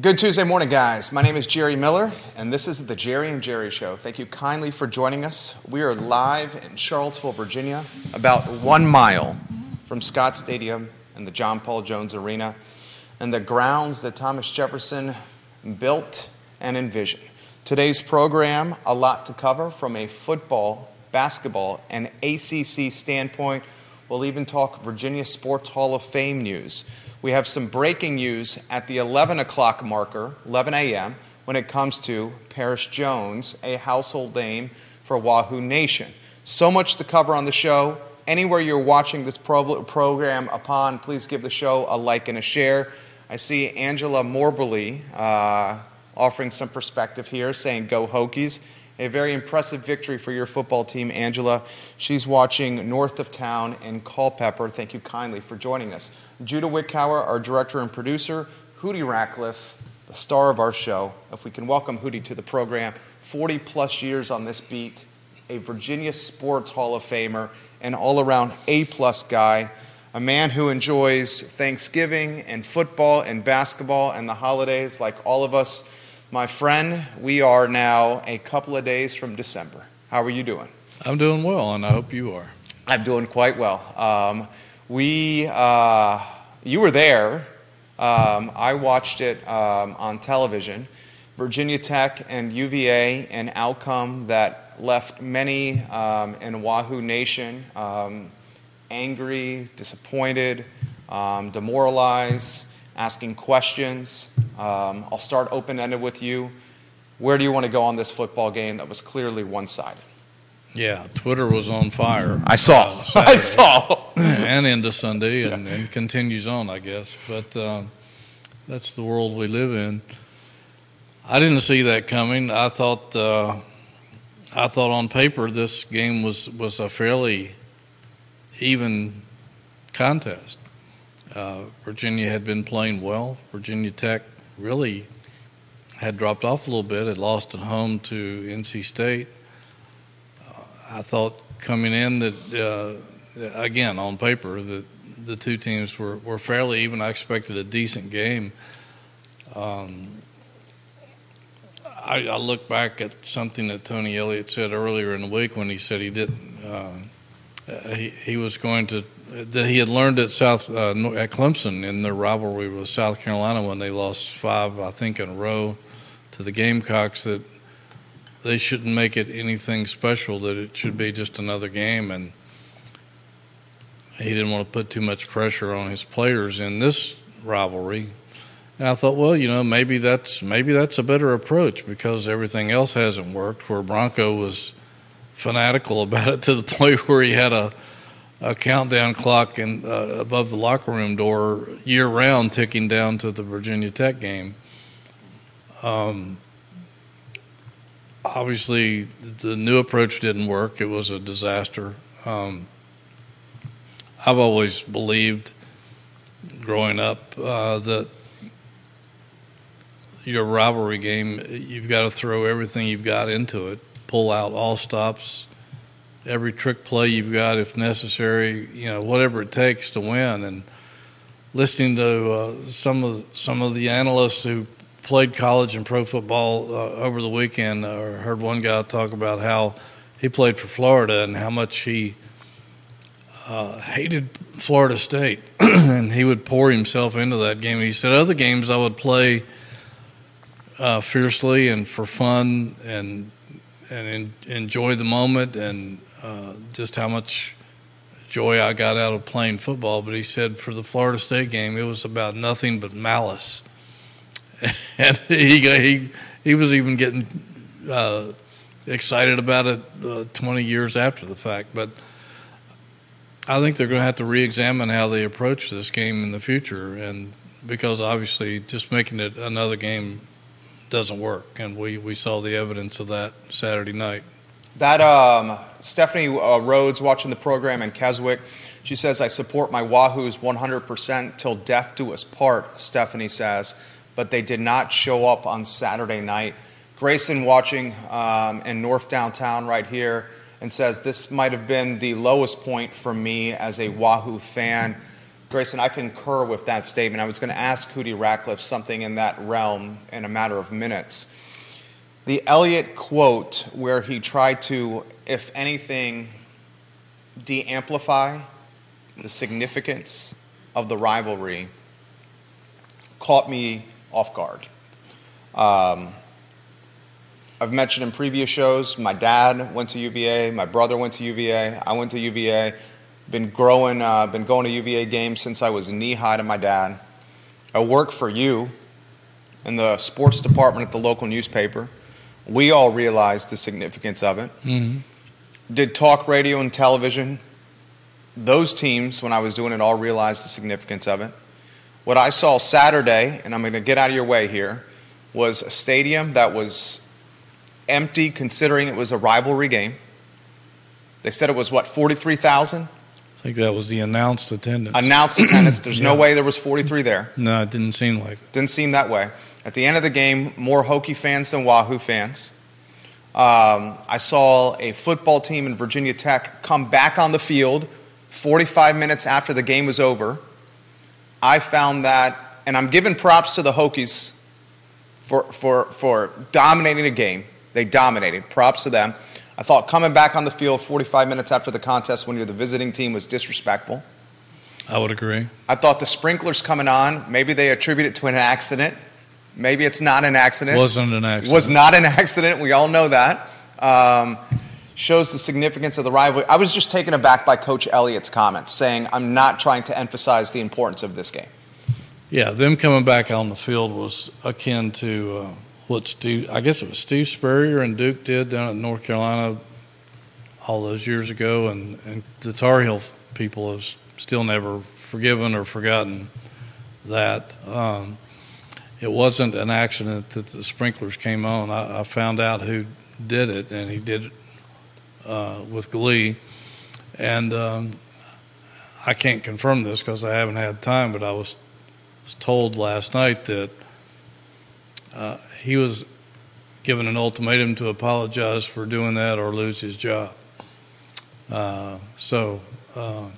Good Tuesday morning, guys. My name is Jerry Miller, and this is the Jerry and Jerry Show. Thank you kindly for joining us. We are live in Charlottesville, Virginia, about one mile from Scott Stadium and the John Paul Jones Arena, and the grounds that Thomas Jefferson built and envisioned. Today's program, a lot to cover from a football, basketball, and ACC standpoint. We'll even talk Virginia Sports Hall of Fame news. We have some breaking news at the 11 o'clock marker, 11 a.m., when it comes to Perris Jones, a household name for Wahoo Nation. So much to cover on the show. Anywhere you're watching this pro- program upon, please give the show a like and a share. I see Angela Morbley uh, offering some perspective here, saying, Go Hokies. A very impressive victory for your football team, Angela. She's watching north of town in Culpeper. Thank you kindly for joining us. Judah Wickower, our director and producer, Hootie Ratcliffe, the star of our show. If we can welcome Hootie to the program, 40 plus years on this beat, a Virginia Sports Hall of Famer, an all around A plus guy, a man who enjoys Thanksgiving and football and basketball and the holidays like all of us. My friend, we are now a couple of days from December. How are you doing? I'm doing well, and I hope you are. I'm doing quite well. Um, we, uh, you were there. Um, I watched it um, on television. Virginia Tech and UVA, an outcome that left many um, in Wahoo Nation um, angry, disappointed, um, demoralized, asking questions. Um, I'll start open ended with you. Where do you want to go on this football game that was clearly one sided? Yeah, Twitter was on fire. I saw. Uh, I saw. and into Sunday and, yeah. and, continues on, I guess. But um, that's the world we live in. I didn't see that coming. I thought. Uh, I thought on paper this game was was a fairly even contest. Uh, Virginia had been playing well. Virginia Tech really had dropped off a little bit, had lost at home to NC State. Uh, I thought coming in that, uh, again, on paper, that the two teams were, were fairly even. I expected a decent game. Um, I, I, look back at something that Tony Elliott said earlier in the week when he said he didn't. Uh, he, he was going to that he had learned at South uh, at Clemson in their rivalry with South Carolina when they lost five, I think, in a row to the Gamecocks. That they shouldn't make it anything special. That it should be just another game, and he didn't want to put too much pressure on his players in this rivalry. And I thought, well, you know, maybe that's maybe that's a better approach because everything else hasn't worked. Where Bronco was fanatical about it to the point where he had a a countdown clock in, uh, above the locker room door year round, ticking down to the Virginia Tech game. Um, obviously, the new approach didn't work. It was a disaster. Um, I've always believed, growing up, uh, that your rivalry game, you've got to throw everything you've got into it, pull out all stops, every trick play you've got if necessary, you know, whatever it takes to win. And listening to uh, some of some of the analysts who played college and pro football uh, over the weekend, I uh, heard one guy talk about how he played for Florida and how much he uh, hated Florida State, and he would pour himself into that game. He said other games I would play uh, fiercely and for fun and and enjoy the moment and uh, just how much joy I got out of playing football. But he said for the Florida State game, it was about nothing but malice, and he he he was even getting uh, excited about it uh, 20 years after the fact. But I think they're going to have to re-examine how they approach this game in the future, and because obviously just making it another game doesn't work, and we we saw the evidence of that Saturday night. That um, Stephanie uh, Rhodes watching the program in Keswick, she says, I support my Wahoos 100% till death do us part, Stephanie says, but they did not show up on Saturday night. Grayson watching um, in North Downtown right here and says, This might have been the lowest point for me as a Wahoo fan. Grayson, I concur with that statement. I was going to ask Hootie Ratcliffe something in that realm in a matter of minutes. The Elliott quote, where he tried to, if anything, de amplify the significance of the rivalry, caught me off guard. Um, I've mentioned in previous shows, my dad went to UVA, my brother went to UVA, I went to UVA. Been growing, uh, been going to UVA games since I was knee high to my dad. I work for you in the sports department at the local newspaper. We all realized the significance of it. Mm-hmm. Did talk radio and television. Those teams, when I was doing it, all realized the significance of it. What I saw Saturday, and I'm going to get out of your way here, was a stadium that was empty considering it was a rivalry game. They said it was what, 43,000? I think that was the announced attendance. Announced attendance. There's no way there was 43 there. no, it didn't seem like it. Didn't seem that way. At the end of the game, more Hokie fans than Wahoo fans. Um, I saw a football team in Virginia Tech come back on the field 45 minutes after the game was over. I found that, and I'm giving props to the Hokies for, for, for dominating the game. They dominated. Props to them. I thought coming back on the field 45 minutes after the contest when you're the visiting team was disrespectful. I would agree. I thought the sprinklers coming on, maybe they attribute it to an accident. Maybe it's not an accident. Wasn't an accident. Was not an accident. We all know that. Um, shows the significance of the rivalry. I was just taken aback by Coach Elliott's comments, saying, I'm not trying to emphasize the importance of this game. Yeah, them coming back on the field was akin to uh, what Steve, I guess it was Steve Spurrier and Duke did down at North Carolina all those years ago, and, and the Tar Heel people have still never forgiven or forgotten that. Um, it wasn't an accident that the sprinklers came on. I, I found out who did it, and he did it uh, with glee. And um, I can't confirm this because I haven't had time, but I was was told last night that uh, he was given an ultimatum to apologize for doing that or lose his job. Uh, so, uh,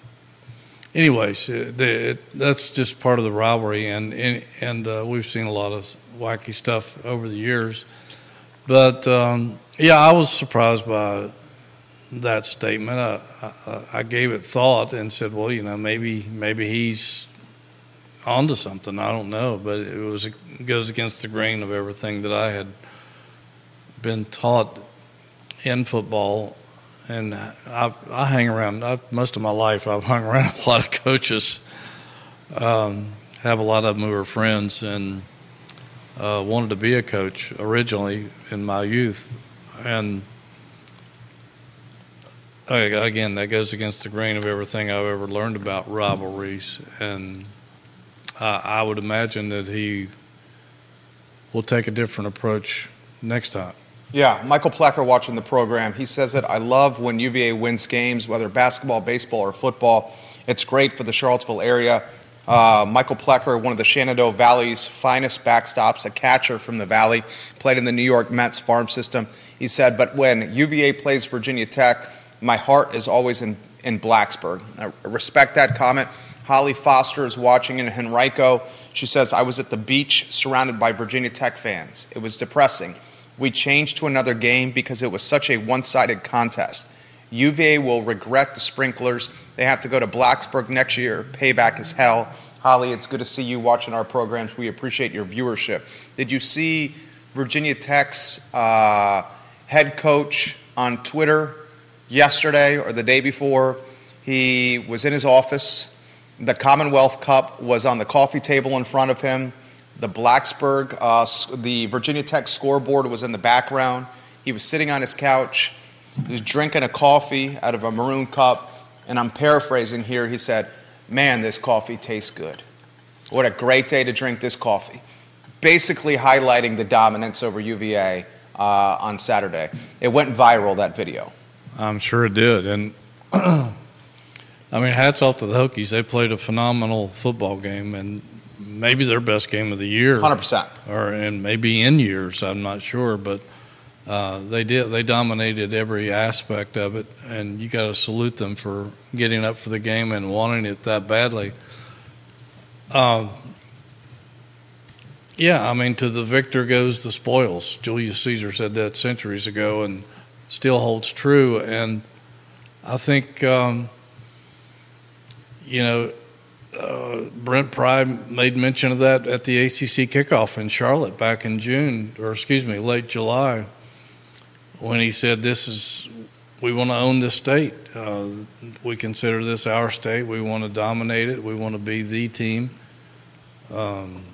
anyways, it, it, that's just part of the rivalry, and and, and uh, we've seen a lot of wacky stuff over the years. But um, yeah, I was surprised by that statement. I, I, I gave it thought and said, well, you know, maybe maybe he's onto something. I don't know, but it was it goes against the grain of everything that I had been taught in football. And I, I hang around I, most of my life. I've hung around a lot of coaches. Um, have a lot of them who are friends, and uh, wanted to be a coach originally in my youth, and again, that goes against the grain of everything I've ever learned about rivalries, and I, I would imagine that he will take a different approach next time. Yeah, Michael Plecker watching the program. He says that I love when UVA wins games, whether basketball, baseball, or football. It's great for the Charlottesville area. Uh, Michael Plecker, one of the Shenandoah Valley's finest backstops, a catcher from the Valley, played in the New York Mets farm system. He said, But when UVA plays Virginia Tech, my heart is always in, in Blacksburg. I respect that comment. Holly Foster is watching in Henrico. She says, I was at the beach surrounded by Virginia Tech fans. It was depressing. We changed to another game because it was such a one sided contest. UVA will regret the sprinklers. They have to go to Blacksburg next year. Payback is hell. Holly, it's good to see you watching our programs. We appreciate your viewership. Did you see Virginia Tech's uh, head coach on Twitter yesterday or the day before? He was in his office. The Commonwealth Cup was on the coffee table in front of him. The Blacksburg, uh, the Virginia Tech scoreboard was in the background. He was sitting on his couch. He was drinking a coffee out of a maroon cup. And I'm paraphrasing here. He said, Man, this coffee tastes good. What a great day to drink this coffee. Basically, highlighting the dominance over UVA uh, on Saturday. It went viral, that video. I'm sure it did. And I mean, hats off to the Hokies. They played a phenomenal football game and maybe their best game of the year. 100%. Or and maybe in years, I'm not sure, but uh, they did. They dominated every aspect of it, and you got to salute them for getting up for the game and wanting it that badly. Um, yeah, I mean, to the victor goes the spoils. Julius Caesar said that centuries ago, and still holds true. And I think, um, you know, uh, Brent Pry made mention of that at the ACC kickoff in Charlotte back in June, or excuse me, late July, when he said, "This is we want to own this state. Uh, we consider this our state. We want to dominate it. We want to be the team." Um,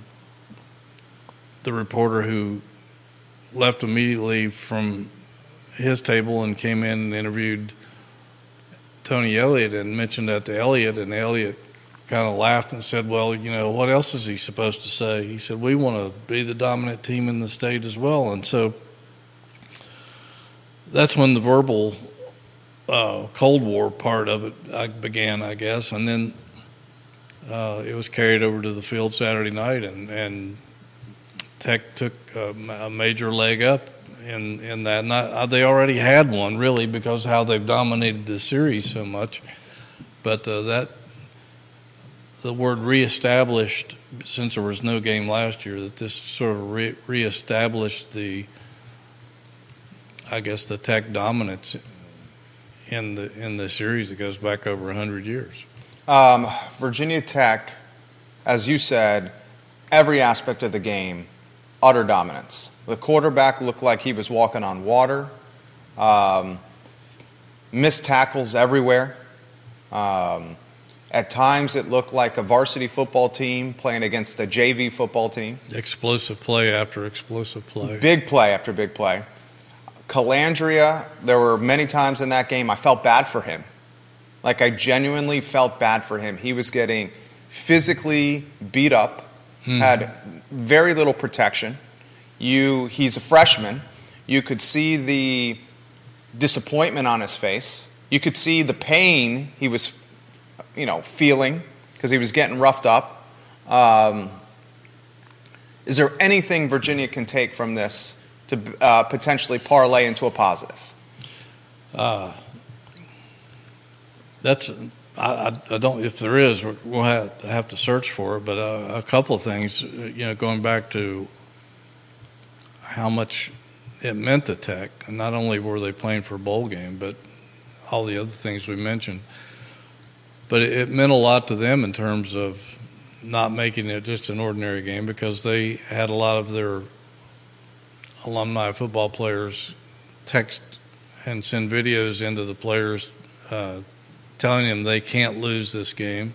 the reporter who left immediately from his table and came in and interviewed Tony Elliott and mentioned that to Elliott, and Elliott kind of laughed and said, "Well, you know, what else is he supposed to say?" He said, "We want to be the dominant team in the state as well," and so that's when the verbal uh, Cold War part of it began, I guess, and then uh, it was carried over to the field Saturday night, and and Tech took a, a major leg up in in that. And I, they already had one really because how they've dominated the series so much. But uh, that the word reestablished since there was no game last year that this sort of re- reestablished the I guess the Tech dominance in the in the series that goes back over hundred years. Um, Virginia Tech, as you said, every aspect of the game utter dominance. The quarterback looked like he was walking on water, um, missed tackles everywhere. Um, at times, it looked like a varsity football team playing against a JV football team. Explosive play after explosive play. Big play after big play. Colandrea, there were many times in that game I felt bad for him. Like, I genuinely felt bad for him. He was getting physically beat up mm. had very little protection. You, he's a freshman. You could see the disappointment on his face. You could see the pain he was, you know, feeling because he was getting roughed up. Um, is there anything Virginia can take from this to uh, potentially parlay into a positive? Uh, that's I, I, don't. If there is, we'll have, have to search for it. But uh, a couple of things, you know, going back to how much it meant to Tech, not only were they playing for a bowl game, but all the other things we mentioned. But it, meant a lot to them in terms of not making it just an ordinary game because they had a lot of their alumni football players text and send videos into the players. Uh, telling them they can't lose this game.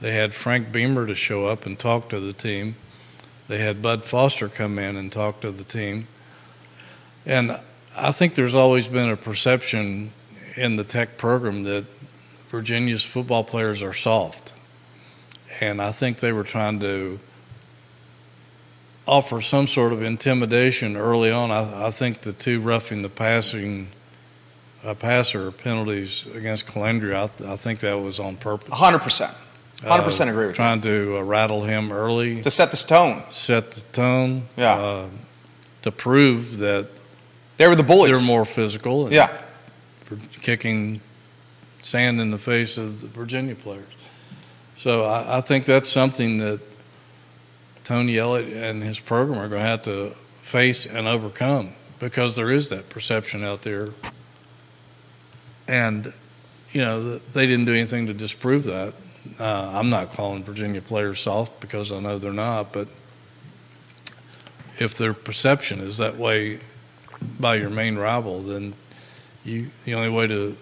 They had Frank Beamer to show up and talk to the team. They had Bud Foster come in and talk to the team. And I think there's always been a perception in the tech program that Virginia's football players are soft. And I think they were trying to offer some sort of intimidation early on. I, I think the two roughing the passing uh, passer penalties against Colandrea, I, th- I, think that was on purpose. 100%. 100% uh, agree with trying you. Trying to uh, rattle him early. To set the tone. Set the tone. Yeah. Uh, to prove that they were the bullies. They're more physical. yeah. For kicking sand in the face of the Virginia players. So I, I think that's something that Tony Elliott and his program are going to have to face and overcome because there is that perception out there and you know they didn't do anything to disprove that. Uh, I'm not calling Virginia players soft because I know they're not, but if their perception is that way by your main rival, then you the only way to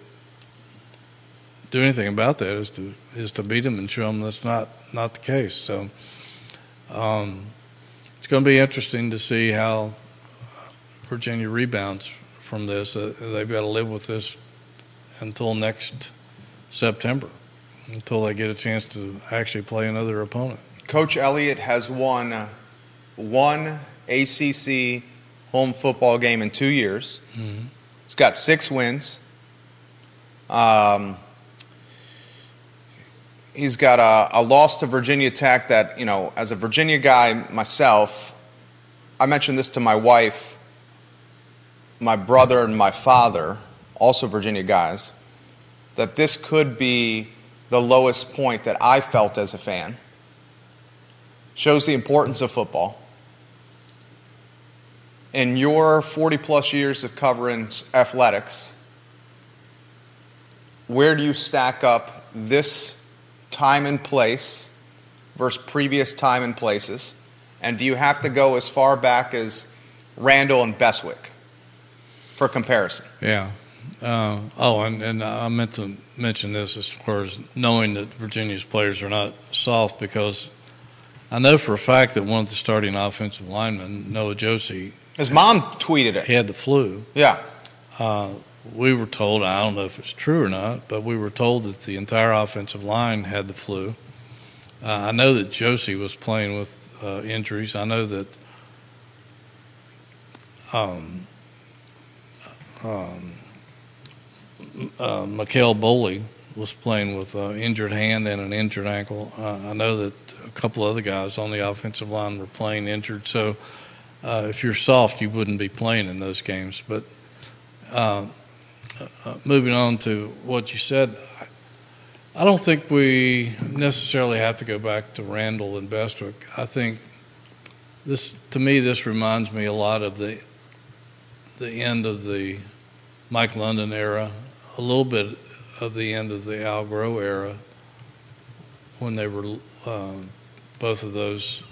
do anything about that is to is to beat them and show them that's not not the case. So um, it's going to be interesting to see how Virginia rebounds from this. Uh, they've got to live with this until next September, until they get a chance to actually play another opponent. Coach Elliott has won uh, one ACC home football game in two years. Mm-hmm. He's got six wins. Um, he's got a, a, loss to Virginia Tech that, you know, as a Virginia guy myself, I mentioned this to my wife, my brother, and my father also Virginia guys, that this could be the lowest point that I felt as a fan. shows the importance of football. In your 40 plus years of covering athletics, where do you stack up this time and place versus previous time and places? And do you have to go as far back as Randle and Bestwick for comparison? Yeah. Uh, oh, and, and I meant to mention this as far as knowing that Virginia's players are not soft because I know for a fact that one of the starting offensive linemen, Noah Josey, his mom tweeted it. He had the flu. Yeah. Uh, we were told, I don't know if it's true or not, but we were told that the entire offensive line had the flu. Uh, I know that Josey was playing with uh, injuries. I know that um, um, uh, McKale Boley was playing with an injured hand and an injured ankle. Uh, I know that a couple other guys on the offensive line were playing injured. So uh, if you're soft, you wouldn't be playing in those games. But uh, uh, moving on to what you said, I don't think we necessarily have to go back to Randle and Bestwick. I think this, to me, this reminds me a lot of the the end of the Mike London era, a little bit of the end of the Al Groh era, when they were uh, both of those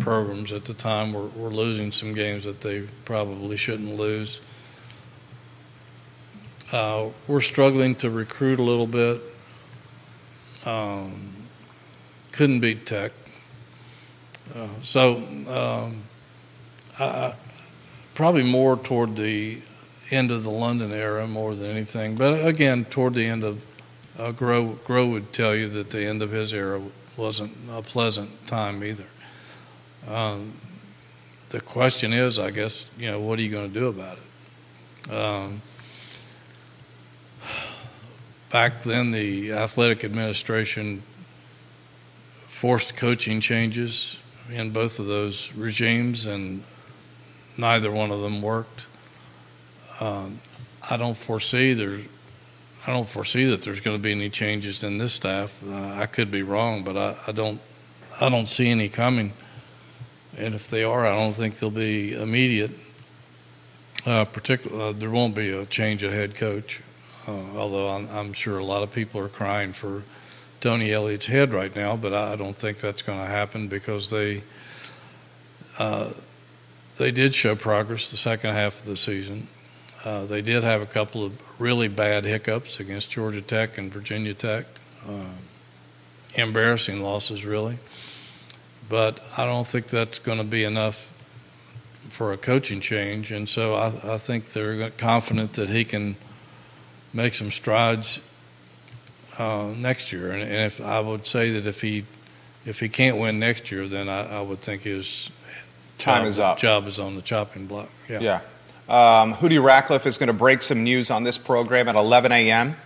programs at the time were, were losing some games that they probably shouldn't lose. Uh, we're struggling to recruit a little bit. Um, couldn't beat Tech. Uh, so um, I, probably more toward the end of the London era more than anything. But again, toward the end of uh, Groh, Groh would tell you that the end of his era wasn't a pleasant time either. Um, the question is, I guess, you know, what are you going to do about it? Um, back then, the athletic administration forced coaching changes in both of those regimes, and neither one of them worked. Um, I don't foresee there. I don't foresee that there's going to be any changes in this staff. Uh, I could be wrong, but I, I don't. I don't see any coming. And if they are, I don't think they'll be immediate. Uh, particular, uh, there won't be a change of head coach, uh, although I'm, I'm, sure a lot of people are crying for Tony Elliott's head right now. But I, don't think that's going to happen because they uh, they did show progress the second half of the season. Uh, they did have a couple of really bad hiccups against Georgia Tech and Virginia Tech. Uh, embarrassing losses, really but I don't think that's going to be enough for a coaching change. And so I, I think they're confident that he can make some strides uh, next year. And, and, if I would say that if he if he can't win next year, then I, I would think his time job, is up. Job is on the chopping block. Yeah. Yeah. Um, Hootie Ratcliffe is going to break some news on this program at 11 a.m.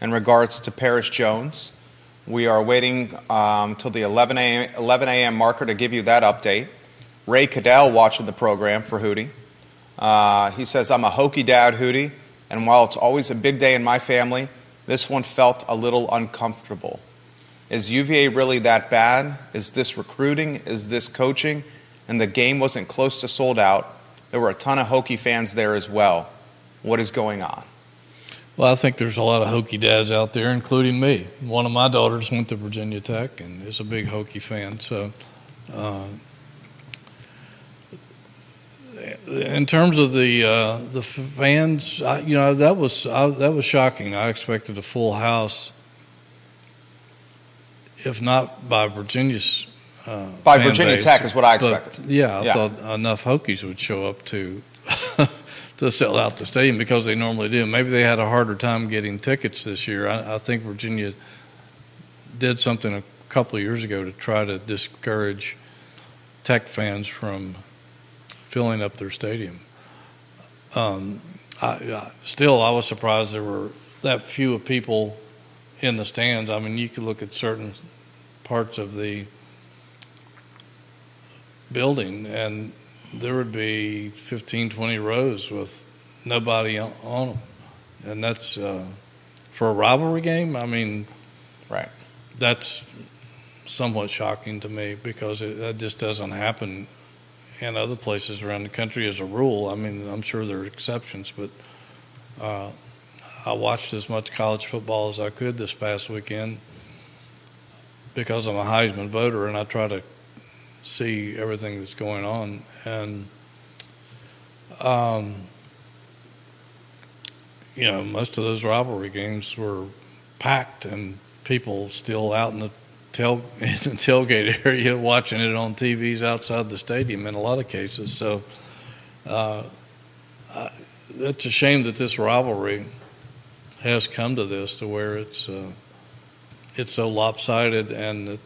in regards to Perris Jones. We are waiting um, till the 11 a.m. 11 a.m. marker to give you that update. Ray Cadell watching the program for Hootie. Uh, he says, I'm a Hokie dad, Hootie, and while it's always a big day in my family, this one felt a little uncomfortable. Is UVA really that bad? Is this recruiting? Is this coaching? And the game wasn't close to sold out. There were a ton of Hokie fans there as well. What is going on? Well, I think there's a lot of Hokie dads out there, including me. One of my daughters went to Virginia Tech and is a big Hokie fan. So, uh, in terms of the uh, the fans, I, you know that was I, that was shocking. I expected a full house, if not by Virginia's. Uh, by Virginia base, Tech is what I expected. yeah, I yeah. thought enough Hokies would show up to to sell out the stadium because they normally do. Maybe they had a harder time getting tickets this year. I, I think Virginia did something a couple of years ago to try to discourage Tech fans from filling up their stadium. Um, I, I, still, I was surprised there were that few of people in the stands. I mean, you could look at certain parts of the building and there would be 15, 20 rows with nobody on, them. And that's uh, for a rivalry game. I mean, right. That's somewhat shocking to me because it, that just doesn't happen in other places around the country as a rule. I mean, I'm sure there are exceptions, but uh, I watched as much college football as I could this past weekend because I'm a Heisman voter and I try to see everything that's going on. And, um, you know, most of those rivalry games were packed and people still out in the tail tailgate area watching it on TVs outside the stadium in a lot of cases. So uh, I, it's a shame that this rivalry has come to this to where it's uh, it's so lopsided and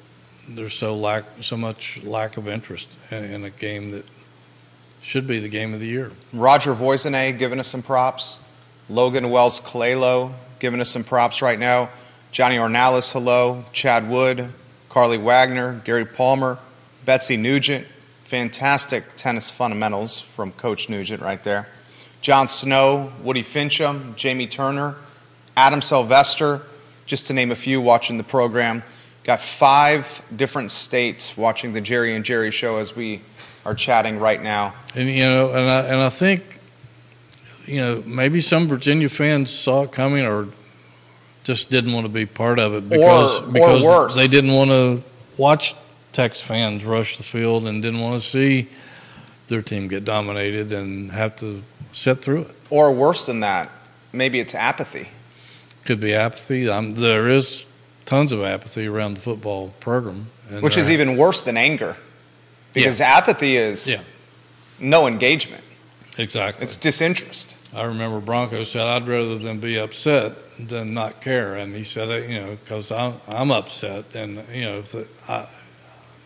there's so lack so much lack of interest in, in, a game that should be the game of the year. Roger Voisinay giving us some props. Logan Wells Colelo giving us some props right now. Johnny Ornalis, hello. Chad Wood, Carly Wagner, Gary Palmer, Betsy Nugent. Fantastic tennis fundamentals from Coach Nugent right there. John Snow, Woody Fincham, Jamie Turner, Adam Sylvester, just to name a few watching the program. Got five different states watching the Jerry and Jerry show as we are chatting right now. And you know, and I and I think you know maybe some Virginia fans saw it coming or just didn't want to be part of it because or, because or they didn't want to watch Tex fans rush the field and didn't want to see their team get dominated and have to sit through it. Or worse than that, maybe it's apathy. Could be apathy. Um, there is tons of apathy around the football program, which is even worse than anger, because yeah. apathy is yeah. no engagement. Exactly, it's disinterest. I remember Bronco said, "I'd rather than be upset than not care," and he said you know, because I'm I'm upset, and you know, the, I,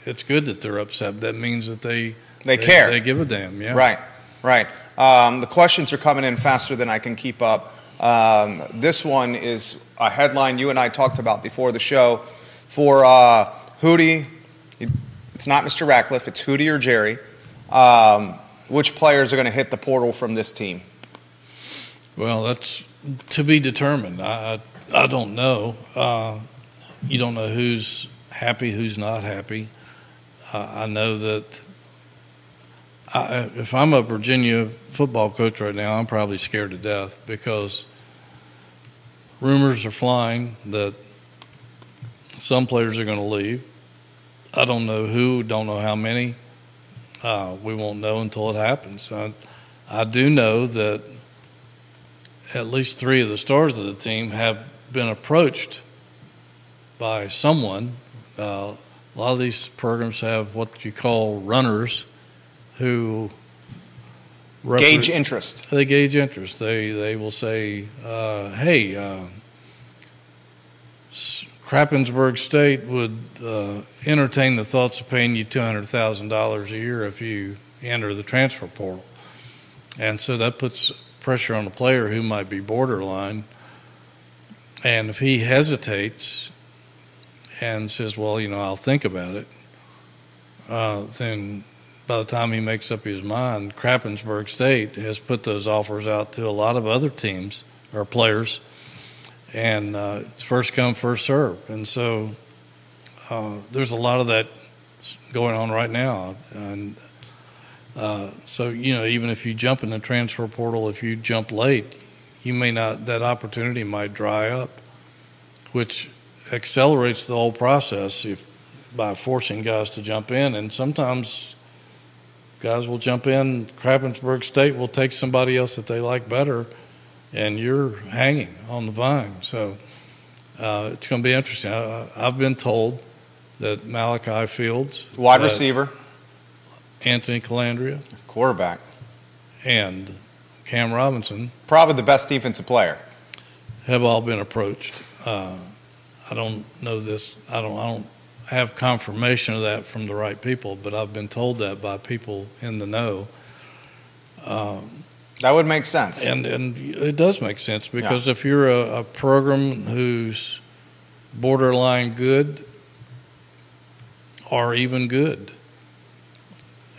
it's good that they're upset. That means that they they, they care, they give a damn. Yeah, right, right. Um, the questions are coming in faster than I can keep up. Um, this one is a headline you and I talked about before the show for uh, Hootie. It's not Mr. Ratcliffe, it's Hootie or Jerry. Um, which players are going to hit the portal from this team? Well, that's to be determined. I, I, don't know. Uh, you don't know who's happy, who's not happy. Uh, I know that I, if I'm a Virginia football coach right now, I'm probably scared to death because rumors are flying that some players are going to leave. I don't know who, don't know how many. Uh, we won't know until it happens. I, I do know that at least three of the stars of the team have been approached by someone. Uh, a lot of these programs have what you call runners who gauge interest. They gauge interest. They they will say, uh, "Hey, uh, Krappensburg State would uh, entertain the thoughts of paying you two hundred thousand dollars a year if you enter the transfer portal," and so that puts pressure on the player who might be borderline. And if he hesitates and says, "Well, you know, I'll think about it," uh, then by the time he makes up his mind, Krappensburg State has put those offers out to a lot of other teams or players, and uh, it's first come, first serve. And so uh, there's a lot of that going on right now. And uh, so, you know, even if you jump in the transfer portal, if you jump late, you may not, that opportunity might dry up, which accelerates the whole process if, by forcing guys to jump in. And sometimes guys will jump in. Krappensburg State will take somebody else that they like better, and you're hanging on the vine. So uh, it's going to be interesting. I, have been told that Malachi Fields, wide receiver, Anthony Colandrea, quarterback, and Cam Robinson, probably the best defensive player, have all been approached. Uh, I don't know this. I don't. I don't have confirmation of that from the right people, but I've been told that by people in the know. Um, that would make sense. And and it does make sense because yeah. if you're a, a, program who's borderline good or even good,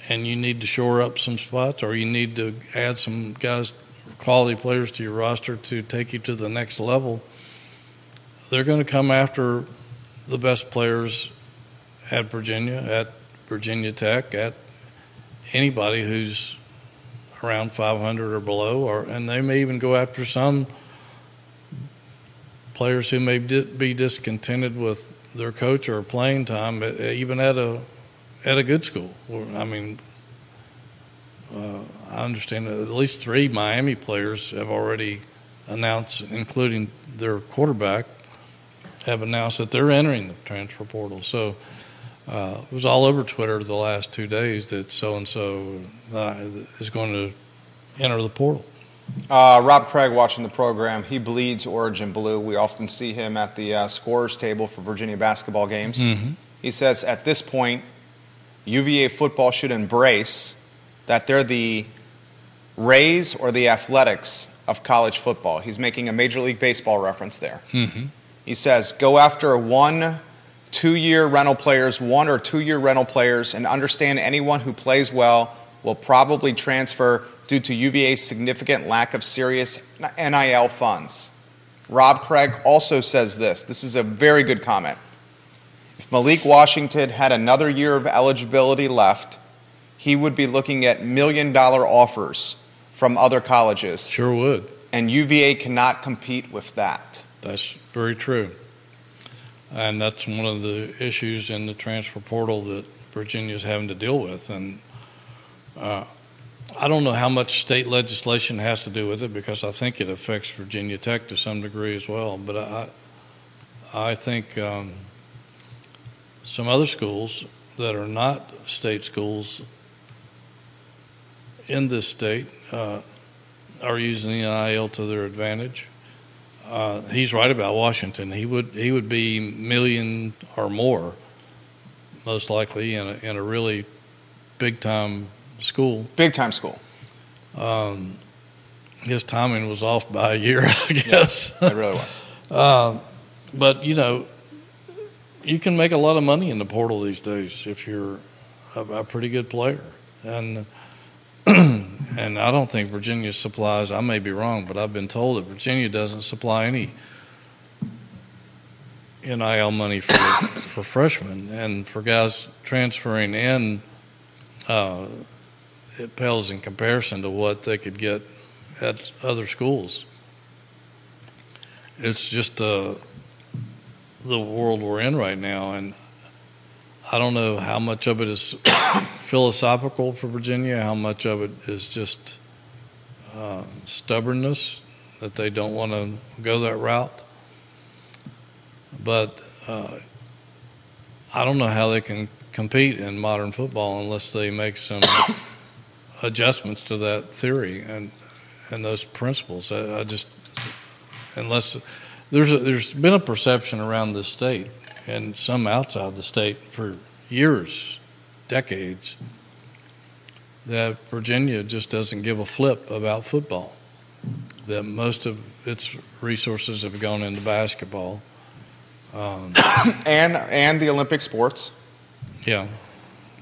and you need to shore up some spots or you need to add some guys, quality players to your roster to take you to the next level, they're going to come after the best players at Virginia, at Virginia Tech, at anybody who's around 500 or below, or and they may even go after some players who may be discontented with their coach or playing time, even at a at a good school. I mean, uh, I understand at least three Miami players have already announced, including their quarterback, have announced that they're entering the transfer portal. So uh, it was all over Twitter the last two days that so and so is going to enter the portal. Uh, Rob Craig watching the program. He bleeds Origin blue. We often see him at the uh, scorers table for Virginia basketball games. Mm-hmm. He says at this point, UVA football should embrace that they're the Rays or the Athletics of college football. He's making a Major League Baseball reference there. Mm-hmm. He says, go after one, two year rental players, one or two year rental players, and understand anyone who plays well will probably transfer due to UVA's significant lack of serious NIL funds. Rob Craig also says this. This is a very good comment. If Malik Washington had another year of eligibility left, he would be looking at million dollar offers from other colleges. Sure would. And UVA cannot compete with that. That's very true. And that's one of the issues in the transfer portal that Virginia is having to deal with. And uh, I don't know how much state legislation has to do with it because I think it affects Virginia Tech to some degree as well. But I, I think um, some other schools that are not state schools in this state uh, are using the NIL to their advantage. Uh, he's right about Washington. He would he would be million or more, most likely in a, in a really big time school. Big time school. Um, his timing was off by a year, I guess. Yeah, it really was. uh, but you know, you can make a lot of money in the portal these days if you're a, a pretty good player, and and I don't think Virginia supplies. I may be wrong, but I've been told that Virginia doesn't supply any NIL money for for freshmen and for guys transferring in. Uh, it pales in comparison to what they could get at other schools. It's just uh, the world we're in right now, and I don't know how much of it is philosophical for Virginia, how much of it is just uh, stubbornness that they don't want to go that route. But uh, I don't know how they can compete in modern football unless they make some adjustments to that theory and and those principles. I, I just unless there's a, there's been a perception around the state and some outside the state for years, decades, that Virginia just doesn't give a flip about football. That most of its resources have gone into basketball. Um, and and the Olympic sports. Yeah,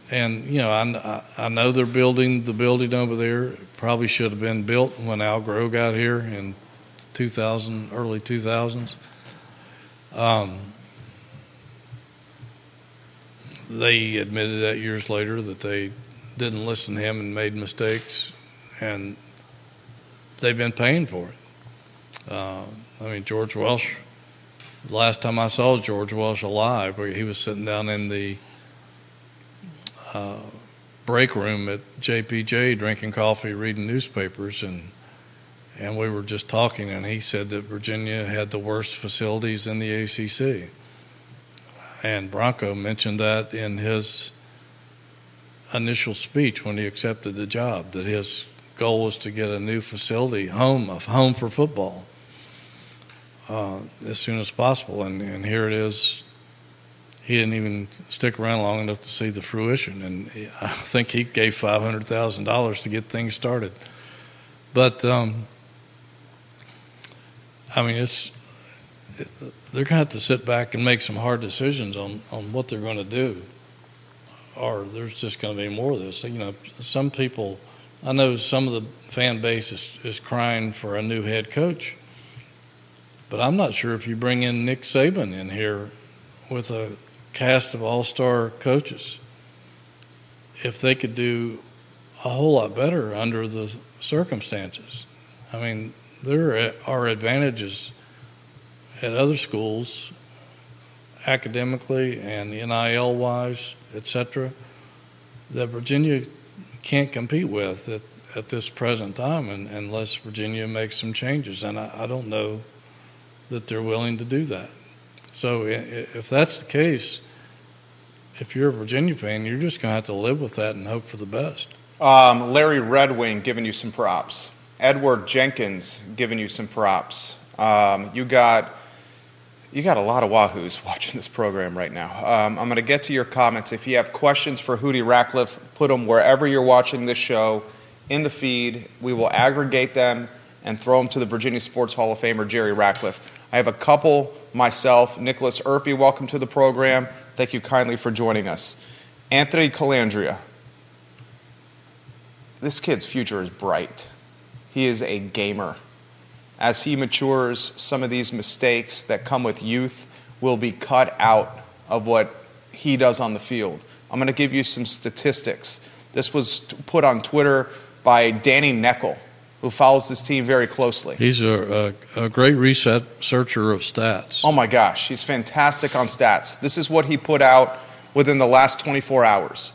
and you know, I, I know they're building the building over there. It probably should have been built when Al Groh got here in 2000, early 2000s. Um, they admitted that years later that they didn't listen to him and made mistakes, and they've been paying for it. Uh, I mean, George Welsh. The last time I saw George Welsh alive, he was sitting down in the uh, break room at JPJ drinking coffee, reading newspapers, and and we were just talking, and he said that Virginia had the worst facilities in the ACC. And Bronco mentioned that in his initial speech when he accepted the job, that his goal was to get a new facility, home, a home for football, uh, as soon as possible. And, and here it is he didn't even stick around long enough to see the fruition. And I think he gave five hundred thousand dollars to get things started. But um, I mean, it's they're going to have to sit back and make some hard decisions on on what they're going to do, or there's just going to be more of this. You know, some people. I know some of the fan base is, is crying for a new head coach, but I'm not sure if you bring in Nick Saban in here with a cast of all star coaches. If they could do a whole lot better under the circumstances, I mean, there are advantages at other schools, academically and NIL wise, etc., that Virginia can't compete with at, at this present time and, unless Virginia makes some changes. And I, I don't know that they're willing to do that. So if that's the case, if you're a Virginia fan, you're just going to have to live with that and hope for the best. Um, Larry Redwing giving you some props. Edward Jenkins giving you some props. Um, you got you got a lot of wahoos watching this program right now. Um, I'm going to get to your comments. If you have questions for Hootie Ratcliffe, put them wherever you're watching this show in the feed. We will aggregate them and throw them to the Virginia Sports Hall of Famer Jerry Ratcliffe. I have a couple myself. Nicholas Erpy, welcome to the program. Thank you kindly for joining us. Anthony Colandrea. This kid's future is bright. He is a gamer. As he matures, some of these mistakes that come with youth will be cut out of what he does on the field. I'm going to give you some statistics. This was put on Twitter by Danny Neckel who follows this team very closely. He's a, a, a, great reset searcher of stats. Oh my gosh, he's fantastic on stats. This is what he put out within the last 24 hours.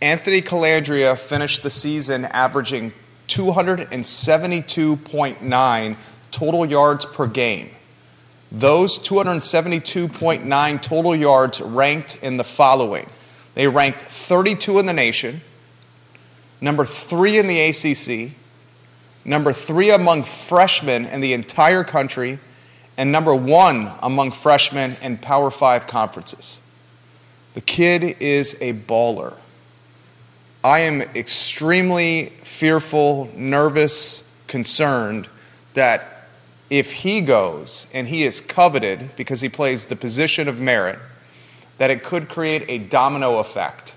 Anthony Colandrea finished the season averaging 272.9 total yards per game. Those 272.9 total yards ranked in the following. They ranked 32 in the nation, number three in the ACC, number three among freshmen in the entire country, and number one among freshmen in Power Five conferences. The kid is a baller. I am extremely fearful, nervous, concerned that if he goes and he is coveted because he plays the position of merit, that it could create a domino effect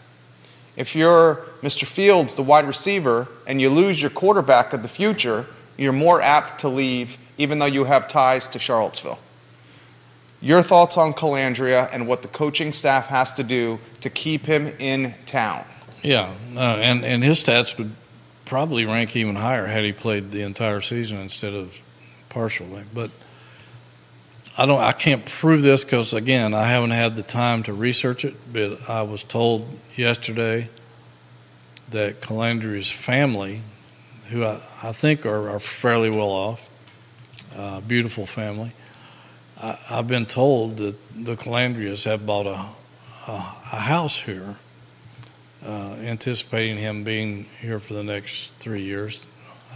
if you're Mr. Fields, the wide receiver, and you lose your quarterback of the future, you're more apt to leave, even though you have ties to Charlottesville. Your thoughts on Colandrea and what the coaching staff has to do to keep him in town? Yeah, uh, and, and his stats would probably rank even higher had he played the entire season instead of partially. But I don't. I can't prove this because again, I haven't had the time to research it. But I was told yesterday that Colandrea's family, who I, I think are, are, fairly well off, uh, beautiful family. I, have been told that the Colandreas have bought a, a, a house here, uh, anticipating him being here for the next three years.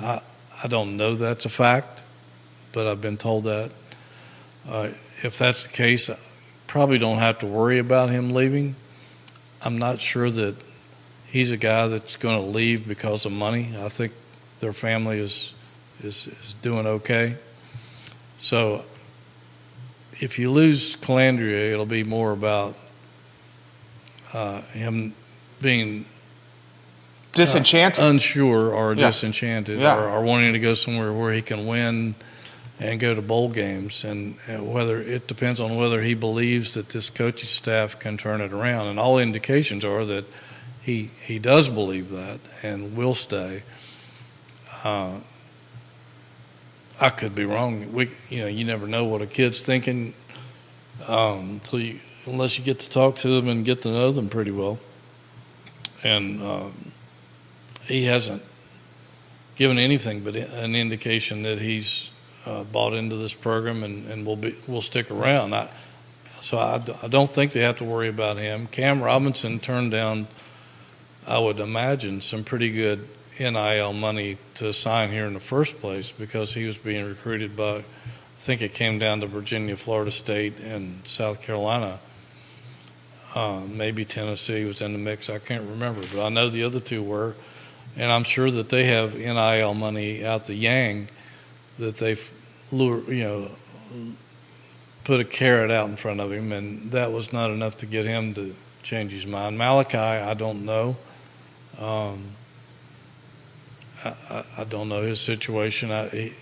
I I don't know that's a fact, but I've been told that. Uh, if that's the case, I probably don't have to worry about him leaving. I'm not sure that he's a guy that's going to leave because of money. I think their family is is, is doing okay. So if you lose Colandrea, it'll be more about uh, him being disenchanted, uh, unsure, or yeah. disenchanted, yeah. Or, or wanting to go somewhere where he can win and go to bowl games. And whether it depends on whether he believes that this coaching staff can turn it around. And all indications are that he he does believe that and will stay. Uh, I could be wrong. We, you know, you never know what a kid's thinking um, you, unless you get to talk to them and get to know them pretty well. And um, he hasn't given anything but an indication that he's uh, bought into this program and, and will be will stick around. I, so I, I don't think they have to worry about him. Cam Robinson turned down, I would imagine, some pretty good NIL money to sign here in the first place because he was being recruited by, I think it came down to Virginia, Florida State, and South Carolina. Uh, maybe Tennessee was in the mix. I can't remember, but I know the other two were. And I'm sure that they have NIL money out the yang that they've lure, you know, put a carrot out in front of him, and that was not enough to get him to change his mind. Malachi, I don't know. Um, I, I, I, don't know his situation. I, he,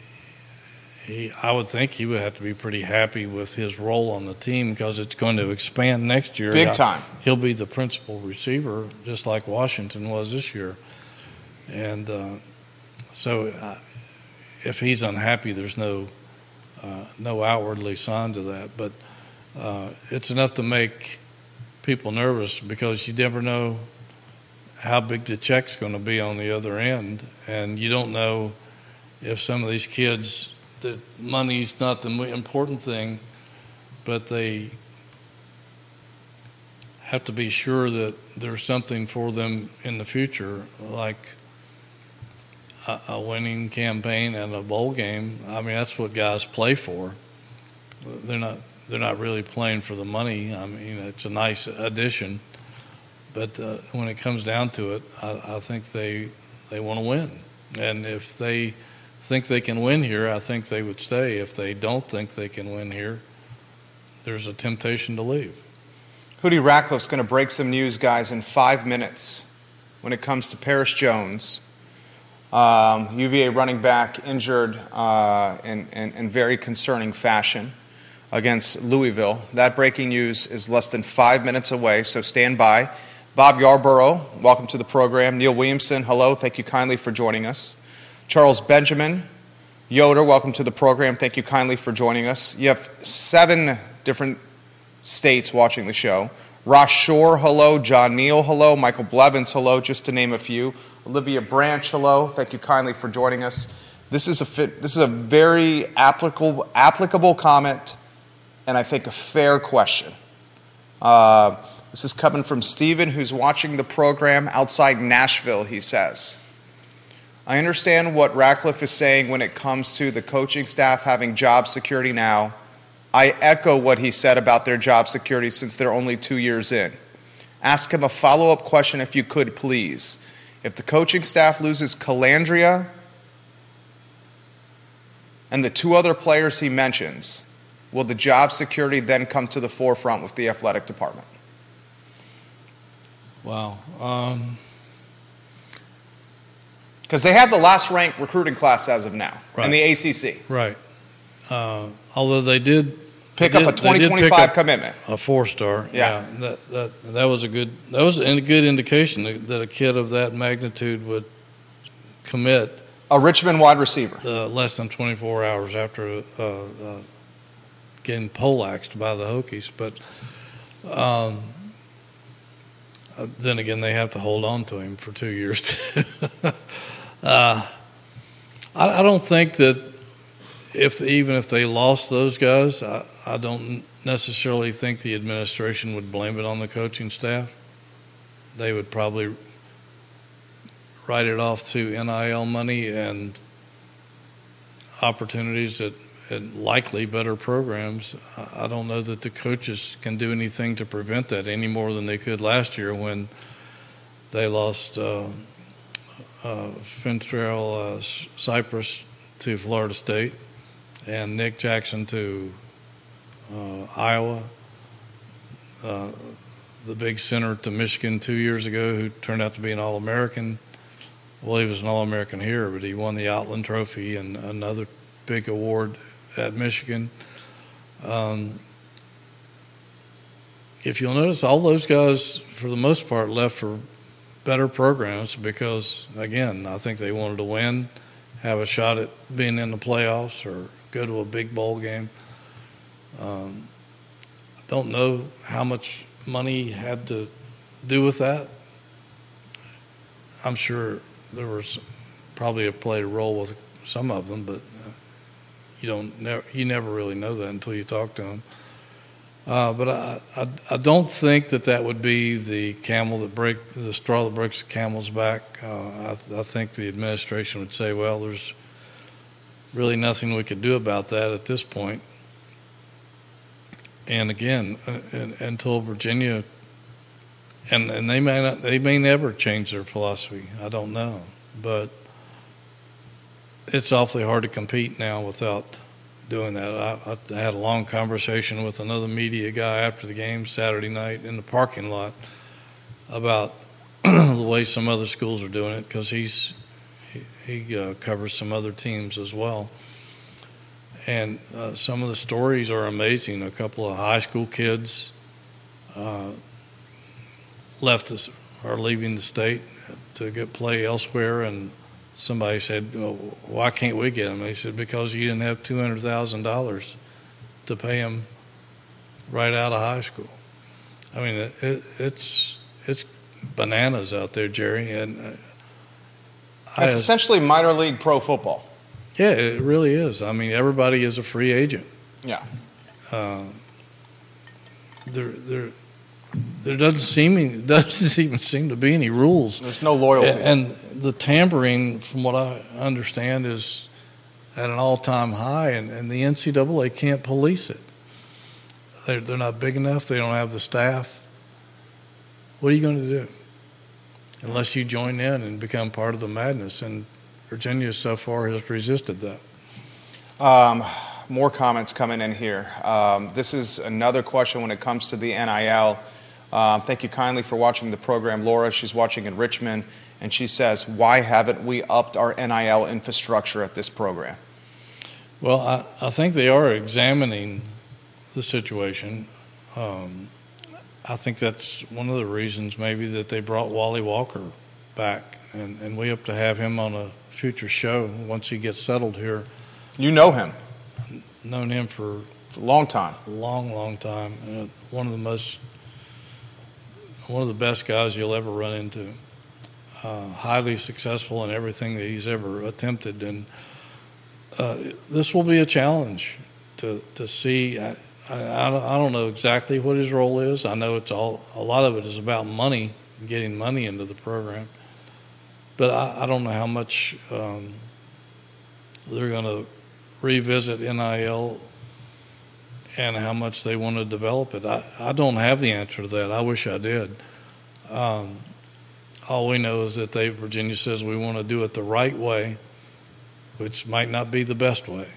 he, I would think he would have to be pretty happy with his role on the team because it's going to expand next year. Big time. He'll be the principal receiver, just like Washington was this year. And uh, so, uh, if he's unhappy, there's no uh, no outwardly signs of that, but uh, it's enough to make people nervous because you never know how big the check's going to be on the other end, and you don't know if some of these kids that money's not the important thing, but they have to be sure that there's something for them in the future, like a, winning campaign and a bowl game. I mean, that's what guys play for. They're not they're not really playing for the money. I mean, it's a nice addition, but uh, when it comes down to it, I, I think they they want to win, and if they think they can win here, I think they would stay. If they don't think they can win here, there's a temptation to leave. Hootie Ratcliffe's going to break some news, guys, in five minutes when it comes to Perris Jones. Um, UVA running back injured uh, in, in, in very concerning fashion against Louisville. That breaking news is less than five minutes away, so stand by. Bob Yarborough, welcome to the program. Neil Williamson, hello. Thank you kindly for joining us. Charles Benjamin, Yoder, welcome to the program. Thank you kindly for joining us. You have seven different states watching the show. Ross Shore, hello. John Neal, hello. Michael Blevins, hello, just to name a few. Olivia Branch, hello. Thank you kindly for joining us. This is a, fit, this is a very applicable, applicable comment and I think a fair question. Uh, this is coming from Stephen, who's watching the program outside Nashville, he says. I understand what Ratcliffe is saying when it comes to the coaching staff having job security now. I echo what he said about their job security since they're only two years in. Ask him a follow up question if you could, please. If the coaching staff loses Colandrea and the two other players he mentions, will the job security then come to the forefront with the athletic department? Wow. Um, because they have the last ranked recruiting class as of now Right. in the ACC. right. Uh, although they did Pick they up a did- they did pick 2025 up commitment. a four star. Yeah. that, that that was a good that was a good indication that, that a kid of that magnitude would commit A Richmond wide receiver. uh, less than 24 hours after uh, uh, getting poleaxed by the Hokies. But um, uh, then again, they have to hold on to him for two years. Uh, I, I don't think that if even if they lost those guys, I, I don't necessarily think the administration would blame it on the coaching staff. They would probably write it off to NIL money and opportunities at, at likely better programs. I- don't know that the coaches can do anything to prevent that any more than they could last year when they lost uh, uh, uh, Cypress to Florida State and Nick Jackson to Iowa. Uh, the big center to Michigan two years ago, who turned out to be an All American. Well, he was an All American here, but he won the Outland Trophy and another big award at Michigan. Um, if you'll notice, all those guys, for the most part, left for better programs because, again, I think they wanted to win, have a shot at being in the playoffs, or go to a big bowl game. Um, I don't know how much money had to do with that. I'm sure there was probably a played a role with some of them, but uh, you don't never you never really know that until you talk to them. Uh, but I, I I don't think that that would be the camel that break the straw that breaks the camel's back. Uh, I, I think the administration would say, well, there's really nothing we could do about that at this point. And again, uh, un- until Virginia and and they may not they may never change their philosophy. I don't know, but it's awfully hard to compete now without doing that. I, I had a long conversation with another media guy after the game Saturday night in the parking lot about the way some other schools are doing it because he's he, he uh, covers some other teams as well, and uh, some of the stories are amazing. A couple of high school kids uh, left us are leaving the state to get play elsewhere, and somebody said, well, "Why can't we get them?" They said, "Because you didn't have two hundred thousand dollars to pay them right out of high school." I mean, it, it, it's it's bananas out there, Jerry, and uh, it's essentially minor league pro football. Yeah, it really is. I mean, everybody is a free agent. Yeah. Uh, there, there, there doesn't seem doesn't even seem to be any rules. There's no loyalty. And, and the tampering, from what I understand, is at an all-time high, and, and the NCAA can't police it. They're, they're not big enough. They don't have the staff. What are you going to do? Unless you join in and become part of the madness, and Virginia so far has resisted that. Um, more comments coming in here. Um, this is another question when it comes to the NIL. Um, thank you kindly for watching the program, Laura. She's watching in Richmond, and she says, "Why haven't we upped our NIL infrastructure at this program?" Well, I, I think they are examining the situation. Um, I think that's one of the reasons, maybe, that they brought Wally Walker back, and, and we hope to have him on a future show once he gets settled here. You know him. I've known him for, a long time. A long, long time. Uh, one of the most, one of the best guys you'll ever run into. Uh, highly successful in everything that he's ever attempted, and uh, this will be a challenge to to see. I, I, I don't know exactly what his role is. I know it's all a lot of it is about money, getting money into the program but I, I don't know how much um, they're going to revisit NIL and how much they want to develop it. I, I don't have the answer to that. I wish I did. Um, all we know is that they Virginia says we want to do it the right way, which might not be the best way,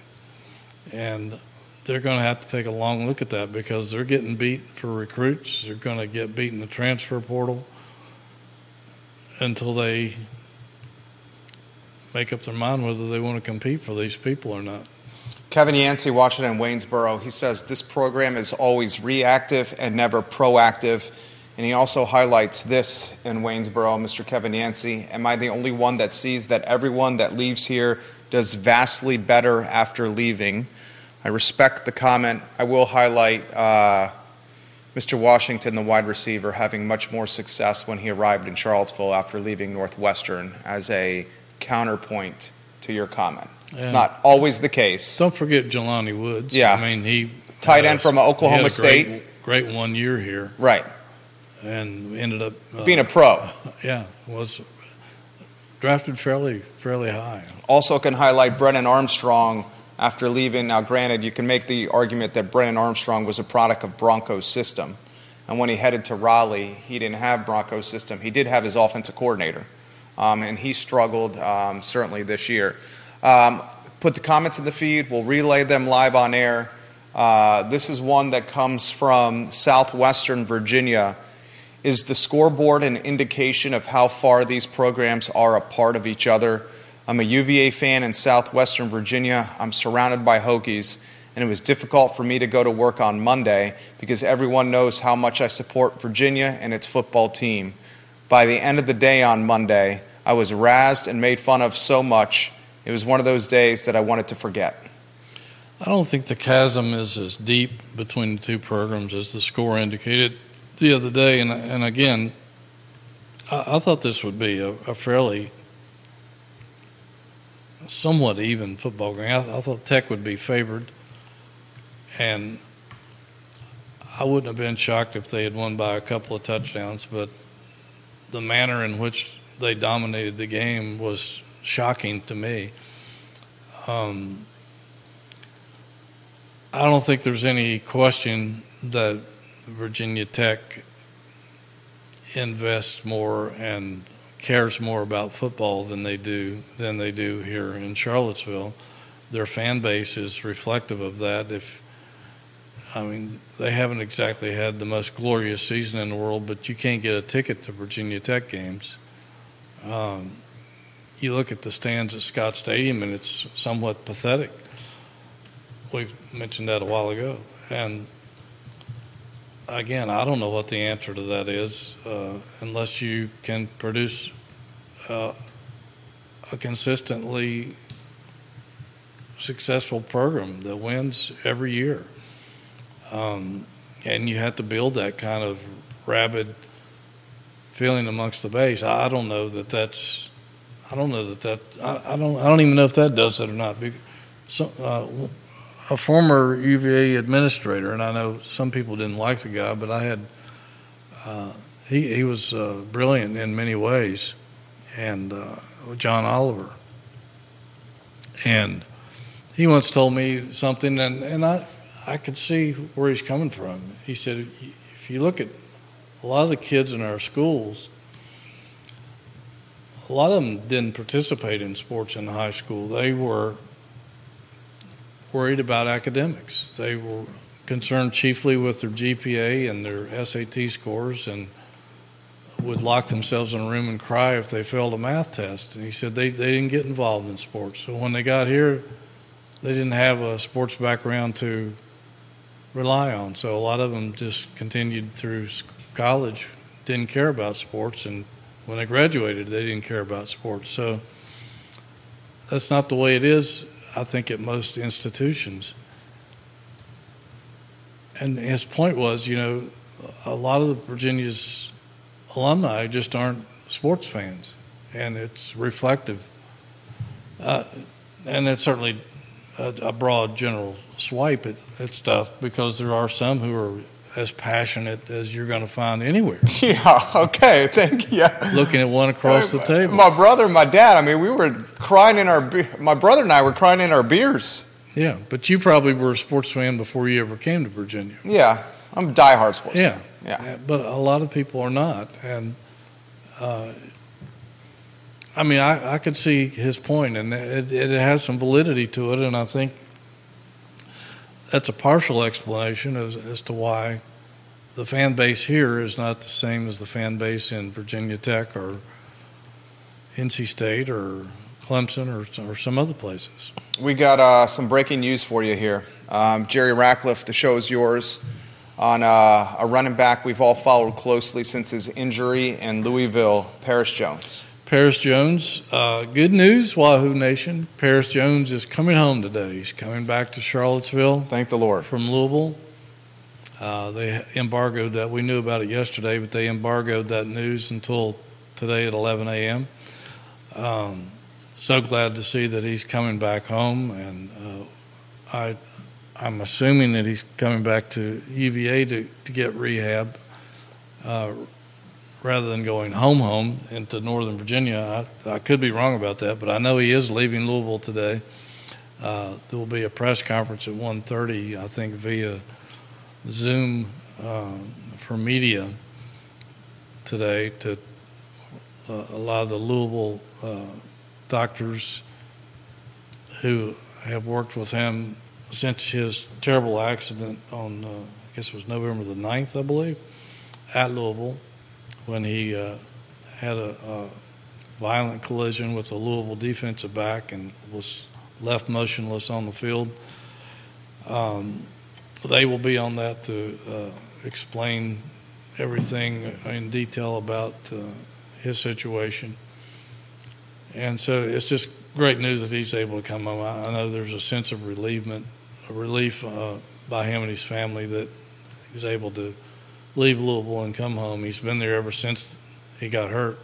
and they're going to have to take a long look at that because they're getting beat for recruits. They're going to get beat in the transfer portal until they make up their mind whether they want to compete for these people or not. Kevin Yancey, Washington, Waynesboro, he says this program is always reactive and never proactive. And he also highlights this in Waynesboro, Mr. Kevin Yancey. Am I the only one that sees that everyone that leaves here does vastly better after leaving? I respect the comment. I will highlight uh, Mr. Washington, the wide receiver, having much more success when he arrived in Charlottesville after leaving Northwestern as a counterpoint to your comment. It's not always the case. Don't forget Jelani Woods. Yeah. I mean, he. Tight end from Oklahoma State. Great, great, one year here. Right. And ended up. Uh, Being a pro. Yeah. Was drafted fairly fairly high. Also, can highlight Brennan Armstrong after leaving. Now, granted, you can make the argument that Brennan Armstrong was a product of Bronco's system. And when he headed to Raleigh, he didn't have Bronco's system. He did have his offensive coordinator um, and he struggled um, certainly this year. Um, put the comments in the feed, we'll relay them live on air. Uh, this is one that comes from southwestern Virginia. Is the scoreboard an indication of how far these programs are a part of each other? I'm a UVA fan in southwestern Virginia. I'm surrounded by Hokies, and it was difficult for me to go to work on Monday because everyone knows how much I support Virginia and its football team. By the end of the day on Monday, I was razzed and made fun of so much. It was one of those days that I wanted to forget. I don't think the chasm is as deep between the two programs as the score indicated the other day. And, and again, I, I thought this would be a, a fairly somewhat even football game. I, I, thought Tech would be favored, and I wouldn't have been shocked if they had won by a couple of touchdowns. But the manner in which they dominated the game was shocking to me. Um, I don't think there's any question that Virginia Tech invests more and cares more about football than they do than they do here in Charlottesville. Their fan base is reflective of that. If I mean, they haven't exactly had the most glorious season in the world, but you can't get a ticket to Virginia Tech games. Um, you look at the stands at Scott Stadium, and it's somewhat pathetic. we mentioned that a while ago, and again, I don't know what the answer to that is uh, unless you can produce uh, a consistently successful program that wins every year. Um, and you have to build that kind of rabid feeling amongst the base. I don't know that that's. I don't know that that. I, I don't. I don't even know if that does it or not. So, uh, a former UVA administrator, and I know some people didn't like the guy, but I had. Uh, he he was uh, brilliant in many ways, and uh, John Oliver, and he once told me something, and, and I I could see where he's coming from. He said, if you look at a lot of the kids in our schools, a lot of them didn't participate in sports in high school. They were worried about academics. They were concerned chiefly with their GPA and their SAT scores and would lock themselves in a room and cry if they failed a math test. And he said they, they didn't get involved in sports. So when they got here, they didn't have a sports background to rely on. So a lot of them just continued through college, didn't care about sports, and when they graduated, they didn't care about sports. So that's not the way it is, I think, at most institutions. And his point was, you know, a lot of the Virginia's alumni just aren't sports fans, and it's reflective. Uh, and it certainly a, a broad general swipe at, at stuff because there are some who are as passionate as you're going to find anywhere. Yeah. Okay. Thank you. Yeah. Looking at one across the table. My brother, and my dad. I mean, we were crying in our. My brother and I were crying in our beers. Yeah, but you probably were a sports fan before you ever came to Virginia. Yeah, I'm a diehard sports yeah. fan. Yeah. But a lot of people are not, and uh, I mean, I, I could see his point, and it, it has some validity to it, and I think that's a partial explanation as, as to why the fan base here is not the same as the fan base in Virginia Tech or NC State or Clemson or, or some other places. We got uh, some breaking news for you here. Um, Jerry Ratcliffe, the show is yours. On uh, a running back we've all followed closely since his injury in Louisville, Perris Jones. Perris Jones. Uh, good news, Wahoo Nation. Perris Jones is coming home today. He's coming back to Charlottesville. Thank the Lord. From Louisville. Uh, they embargoed that. We knew about it yesterday, but they embargoed that news until today at 11 a.m. Um, so glad to see that he's coming back home, and uh, I, I'm assuming that he's coming back to UVA to, to get rehab. Rather than going home home into Northern Virginia. I, I could be wrong about that, but I know he is leaving Louisville today. Uh, there will be a press conference at 1.30, I think, via Zoom uh, for media today to uh, allow the Louisville uh, doctors who have worked with him since his terrible accident on, uh, I guess it was November the 9th, I believe, at Louisville when he uh, had a, a, violent collision with a Louisville defensive back and was left motionless on the field. Um, they will be on that to uh, explain everything in detail about uh, his situation. And so it's just great news that he's able to come home. I, I know there's a sense of relievement, a relief uh, by him and his family that he's able to leave Louisville and come home. He's been there ever since he got hurt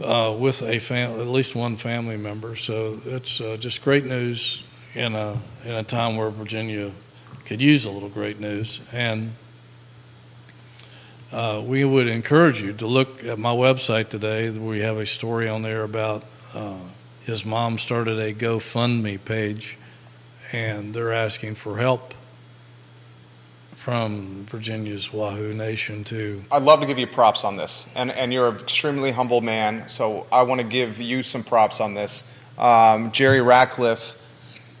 uh, with a fam- at least one family member. So it's uh, just great news in a in a time where Virginia could use a little great news. And uh, we would encourage you to look at my website today. We have a story on there about uh, his mom started a GoFundMe page, and they're asking for help from Virginia's Wahoo Nation too. I'd love to give you props on this, and and you're an extremely humble man. So I want to give you some props on this. Um, Jerry Ratcliffe,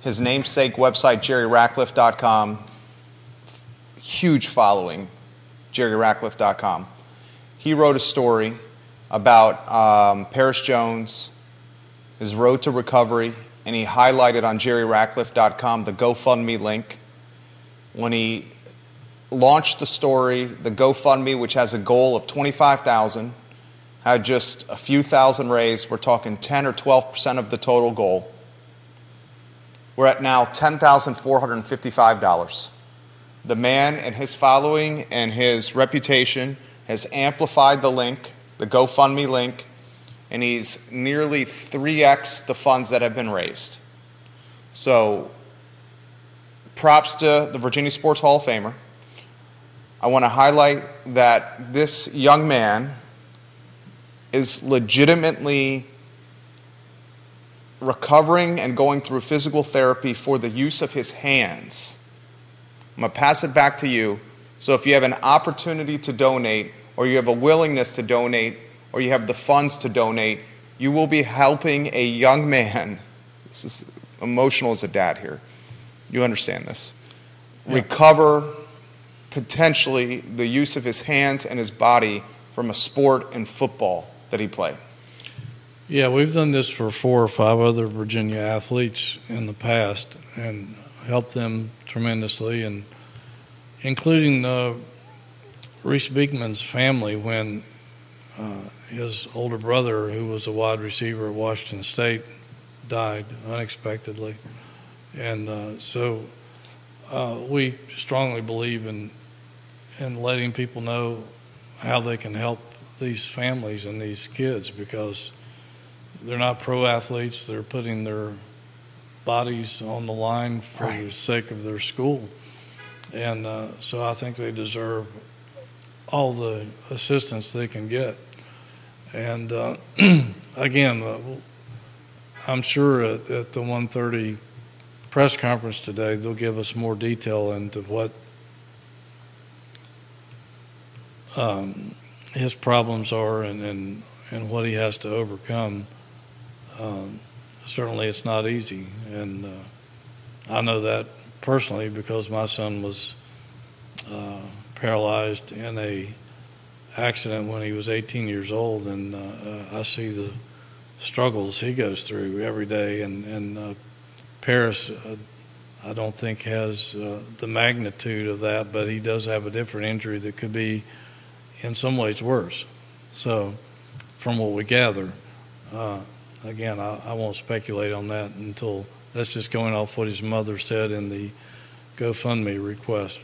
his namesake website, jerryratcliffe.com, huge following, jerryratcliffe.com. He wrote a story about um, Perris Jones, his road to recovery, and he highlighted on jerryratcliffe.com the GoFundMe link. When he launched the story, the GoFundMe, which has a goal of 25,000, had just a few thousand raised. We're talking 10 or 12% of the total goal. We're at now $10,455. The man and his following and his reputation has amplified the link, the GoFundMe link, and he's nearly 3x the funds that have been raised. So, props to the Virginia Sports Hall of Famer. I want to highlight that this young man is legitimately recovering and going through physical therapy for the use of his hands. I'm going to pass it back to you. So if you have an opportunity to donate, or you have a willingness to donate, or you have the funds to donate, you will be helping a young man. This is emotional as a dad here. You understand this. Yeah. Recover potentially the use of his hands and his body from a sport and football that he played. Yeah, we've done this for four or five other Virginia athletes in the past and helped them tremendously, and including uh, Reece Beekman's family when uh, his older brother, who was a wide receiver at Washington State, died unexpectedly. And uh, so uh, we strongly believe in, in letting people know how they can help these families and these kids because they're not pro athletes. They're putting their bodies on the line for right. the sake of their school. And uh, so I think they deserve all the assistance they can get. And uh, again, uh, I'm sure at, at the 1:30 press conference today, they'll give us more detail into what um, his problems are and, and, and what he has to overcome. Um, certainly, it's not easy, and uh, I know that personally because my son was uh, paralyzed in a accident when he was 18 years old, and uh, I see the struggles he goes through every day. And, and uh, Perris, uh, I don't think has uh, the magnitude of that, but he does have a different injury that could be, in some ways, worse. So, from what we gather, uh, again, I, I won't speculate on that until that's just going off what his mother said in the GoFundMe request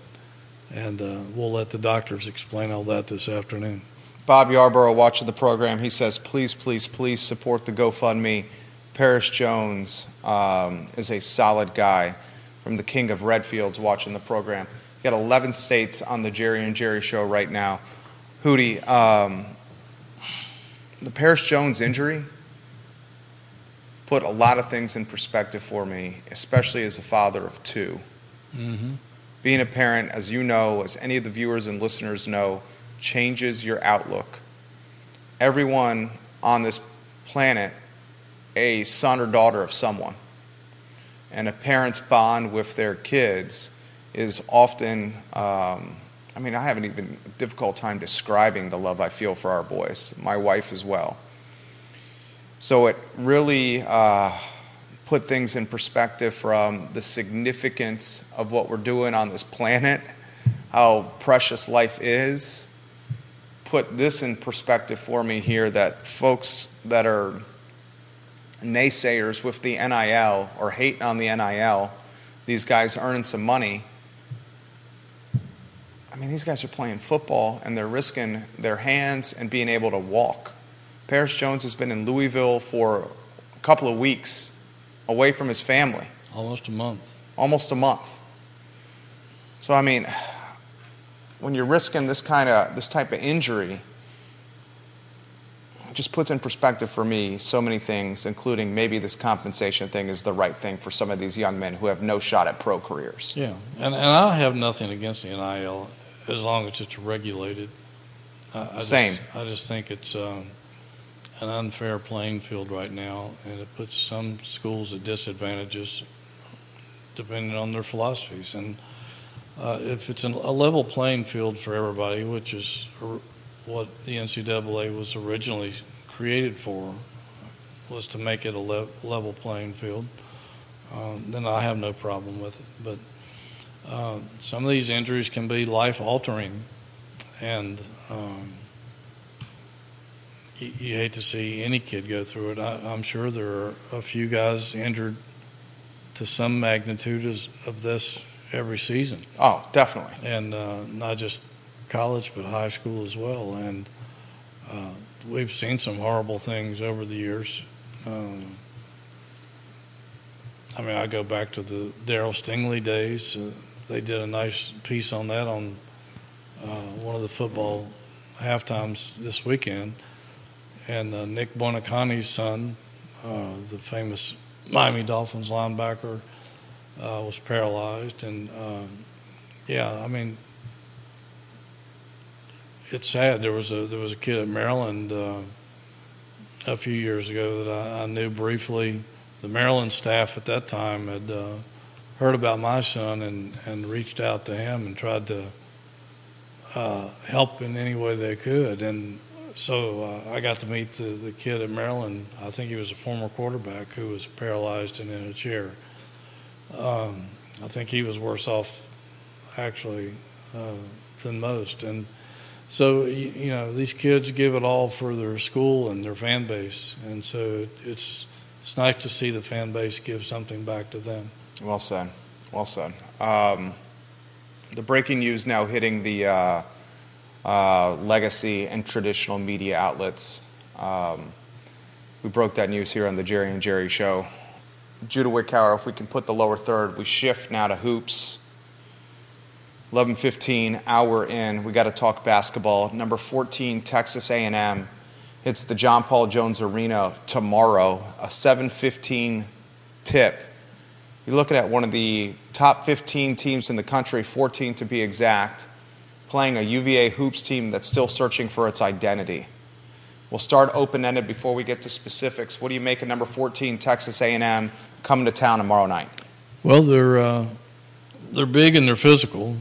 and uh, we'll let the doctors explain all that this afternoon. Bob Yarborough watching the program. He says, please, please, please support the GoFundMe. Perris Jones um, is a solid guy from the King of Redfields watching the program. You got 11 states on the Jerry and Jerry show right now. Hootie, um, the Perris Jones injury put a lot of things in perspective for me, especially as a father of 2 mm-hmm being a parent, as you know, as any of the viewers and listeners know, changes your outlook. Everyone on this planet, a son or daughter of someone. And a parent's bond with their kids is often, um, I mean, I haven't even difficult time describing the love I feel for our boys, my wife as well. So it really, uh, put things in perspective from the significance of what we're doing on this planet, how precious life is. Put this in perspective for me here that folks that are naysayers with the NIL or hating on the NIL, these guys earning some money. I mean, these guys are playing football and they're risking their hands and being able to walk. Perris Jones has been in Louisville for a couple of weeks away from his family. Almost a month. Almost a month. So I mean, when you're risking this kind of this type of injury, it just puts in perspective for me so many things, including maybe this compensation thing is the right thing for some of these young men who have no shot at pro careers. Yeah, and and I have nothing against the NIL as long as it's regulated. I, I Same. Just, I just think it's. Um, an unfair playing field right now, and it puts some schools at disadvantages depending on their philosophies. And uh, if it's an, a level playing field for everybody, which is what the NCAA was originally created for, was to make it a le- level playing field. uh, then I have no problem with it. But uh, some of these injuries can be life altering, and um, you, you, hate to see any kid go through it. I, am sure there are a few guys injured to some magnitude of this every season. Oh, definitely. And uh, not just college, but high school as well. And uh, we've seen some horrible things over the years. Um, I mean, I go back to the Darryl Stingley days. Uh, they did a nice piece on that on uh, one of the football halftimes this weekend. And uh, Nick Buoniconti's son, uh, the famous Miami Dolphins linebacker, uh, was paralyzed. And yeah, I mean, it's sad. There was a there was a kid at Maryland uh, a few years ago that I, I, knew briefly. The Maryland staff at that time had uh, heard about my son and, and reached out to him and tried to uh, help in any way they could. And so uh, I got to meet the, the kid at Maryland. I think he was a former quarterback who was paralyzed and in a chair. Um, I think he was worse off, actually, uh, than most. And so you know these kids give it all for their school and their fan base, and so it's it's nice to see the fan base give something back to them. Well said, well said. Um, the breaking news now hitting the uh, uh, legacy and traditional media outlets. Um, we broke that news here on the Jerry and Jerry show. Judah Wickower, if we can put the lower third, we shift now to hoops. 11:15 hour in. We got to talk basketball. Number 14 Texas A&M hits the John Paul Jones Arena tomorrow. A 7:15 tip. You're looking at one of the top 15 teams in the country, 14 to be exact, playing a UVA hoops team that's still searching for its identity. We'll start open-ended before we get to specifics. What do you make of number 14 Texas A&M coming to town tomorrow night? Well, they're uh, they're big and they're physical.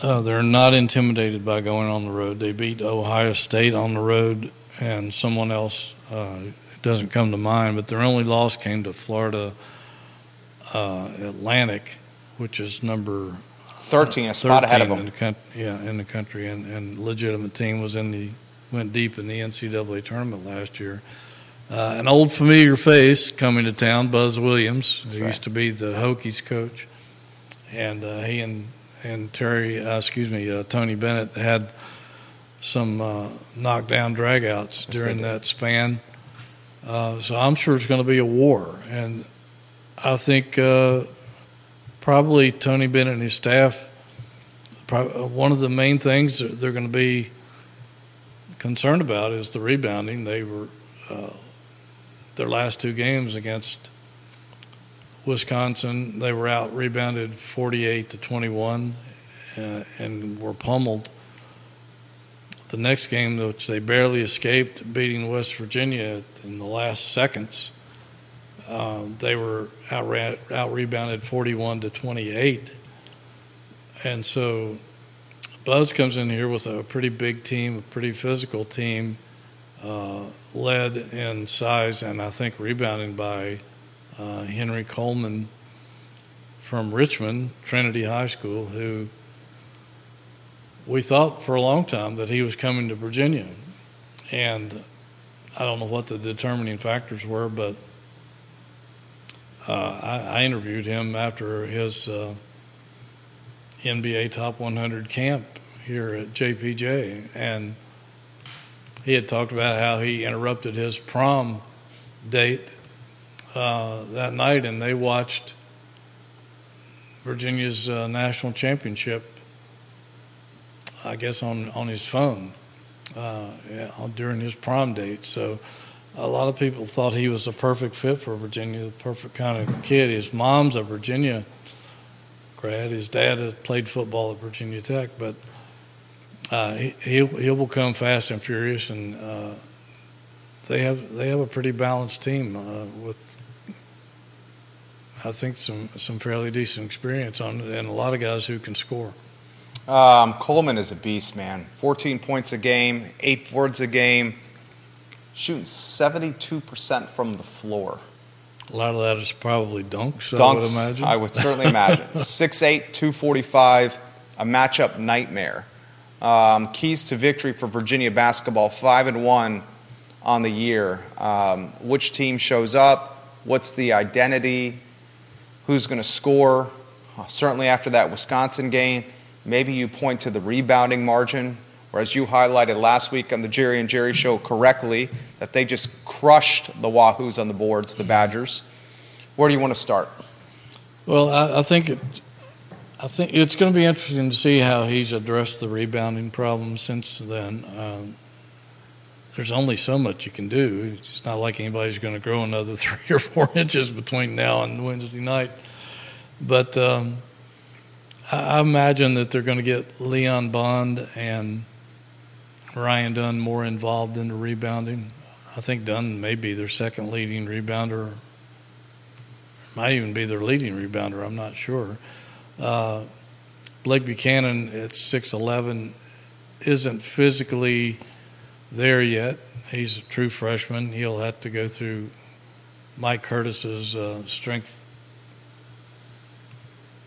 Uh, they're not intimidated by going on the road. They beat Ohio State on the road, and someone else uh, doesn't come to mind. But their only loss came to Florida uh, Atlantic, which is number thirteen, a spot ahead of them. In the, yeah, in the country, and and legitimate team was in the went deep in the NCAA tournament last year. Uh, an old familiar face coming to town, Buzz Williams, That's who right. used to be the Hokies coach, and uh, he and and Terry, uh, excuse me, uh, Tony Bennett had some uh, knockdown dragouts during that span. Uh, so I'm sure it's going to be a war, and I think uh, probably Tony Bennett and his staff. Probably, uh, one of the main things they're going to be concerned about is the rebounding. They were their last two games against Wisconsin, they were out rebounded 48 to 21 uh, and were pummeled. The next game, which they barely escaped, beating West Virginia in the last seconds, uh, they were out, out rebounded 41 to 28. And so Buzz comes in here with a pretty big team, a pretty physical team, uh, led in size and I think rebounding by uh, Henry Coleman from Richmond, Trinity High School, who we thought for a long time that he was coming to Virginia. And I don't know what the determining factors were, but uh, I, I, interviewed him after his uh, NBA Top 100 camp here at JPJ. And he had talked about how he interrupted his prom date uh, that night, and they watched Virginia's uh, national championship. I guess on on his phone uh, yeah, during his prom date. So a lot of people thought he was a perfect fit for Virginia, the perfect kind of kid. His mom's a Virginia grad. His dad has played football at Virginia Tech, but uh, he, he'll he'll become fast and furious, and uh, they have they have a pretty balanced team uh, with I think some some fairly decent experience on it, and a lot of guys who can score. Um, Coleman is a beast, man. 14 points a game, eight boards a game, shooting 72% from the floor. A lot of that is probably dunks. Dunks, I would imagine. I would certainly imagine. 6'8", 245, a matchup nightmare. Um, keys to victory for Virginia basketball: five and one on the year. Um, which team shows up? What's the identity? Who's going to score? Uh, certainly after that Wisconsin game, maybe you point to the rebounding margin, or as you highlighted last week on the Jerry and Jerry show correctly, that they just crushed the Wahoos on the boards, the Badgers. Where do you want to start? Well, I, I think it, I think it's going to be interesting to see how he's addressed the rebounding problem since then. Um, there's only so much you can do. It's not like anybody's going to grow another three or four inches between now and Wednesday night. But um, I, I imagine that they're going to get Leon Bond and Ryan Dunn more involved in the rebounding. I think Dunn may be their second leading rebounder. Might even be their leading rebounder. I'm not sure. Uh, Blake Buchanan at 6'11 isn't physically there yet. He's a true freshman. He'll have to go through Mike Curtis's uh, strength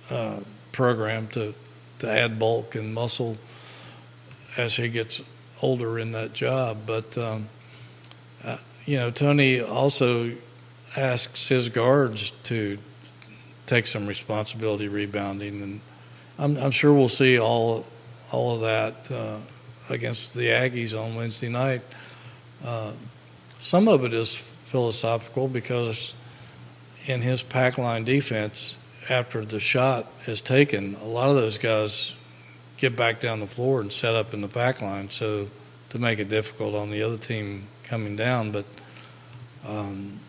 uh, program to, to add bulk and muscle as he gets older in that job. But, um, uh, you know, Tony also asks his guards to take some responsibility rebounding, and I'm, I'm sure we'll see all all of that uh, against the Aggies on Wednesday night. Uh, some of it is philosophical because in his pack line defense, after the shot is taken, a lot of those guys get back down the floor and set up in the back line, so to make it difficult on the other team coming down. But um,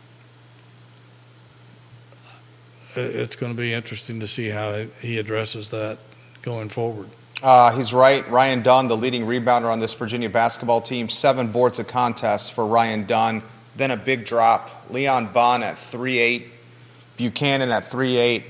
it's going to be interesting to see how he addresses that going forward. Uh, he's right. Ryan Dunn, the leading rebounder on this Virginia basketball team, seven boards of contest for Ryan Dunn. Then a big drop. Leon Bond at 3 8, Buchanan at 3'8,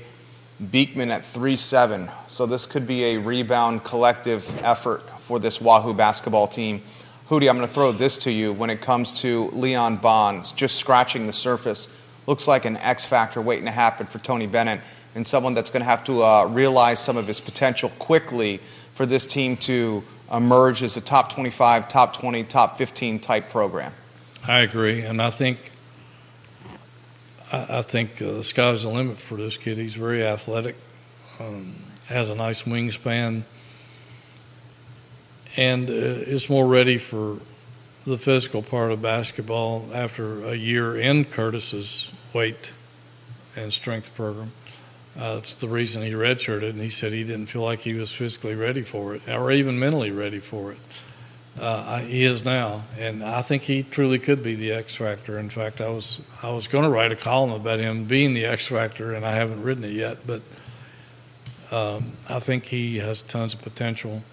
Beekman at 3 7. So this could be a rebound collective effort for this Wahoo basketball team. Hootie, I'm going to throw this to you when it comes to Leon Bond, just scratching the surface looks like an X factor waiting to happen for Tony Bennett and someone that's going to have to uh, realize some of his potential quickly for this team to emerge as a top 25, top 20, top 15 type program. I agree, and I think I, I think uh, the sky's the limit for this kid. He's very athletic, um, has a nice wingspan, and uh, is more ready for the physical part of basketball after a year in Curtis's weight and strength program. Uh, that's the reason he redshirted, and he said he didn't feel like he was physically ready for it or even mentally ready for it. Uh, he is now, and I think he truly could be the X factor. In fact, I was I was going to write a column about him being the X factor, and I haven't written it yet, but um, I think he has tons of potential.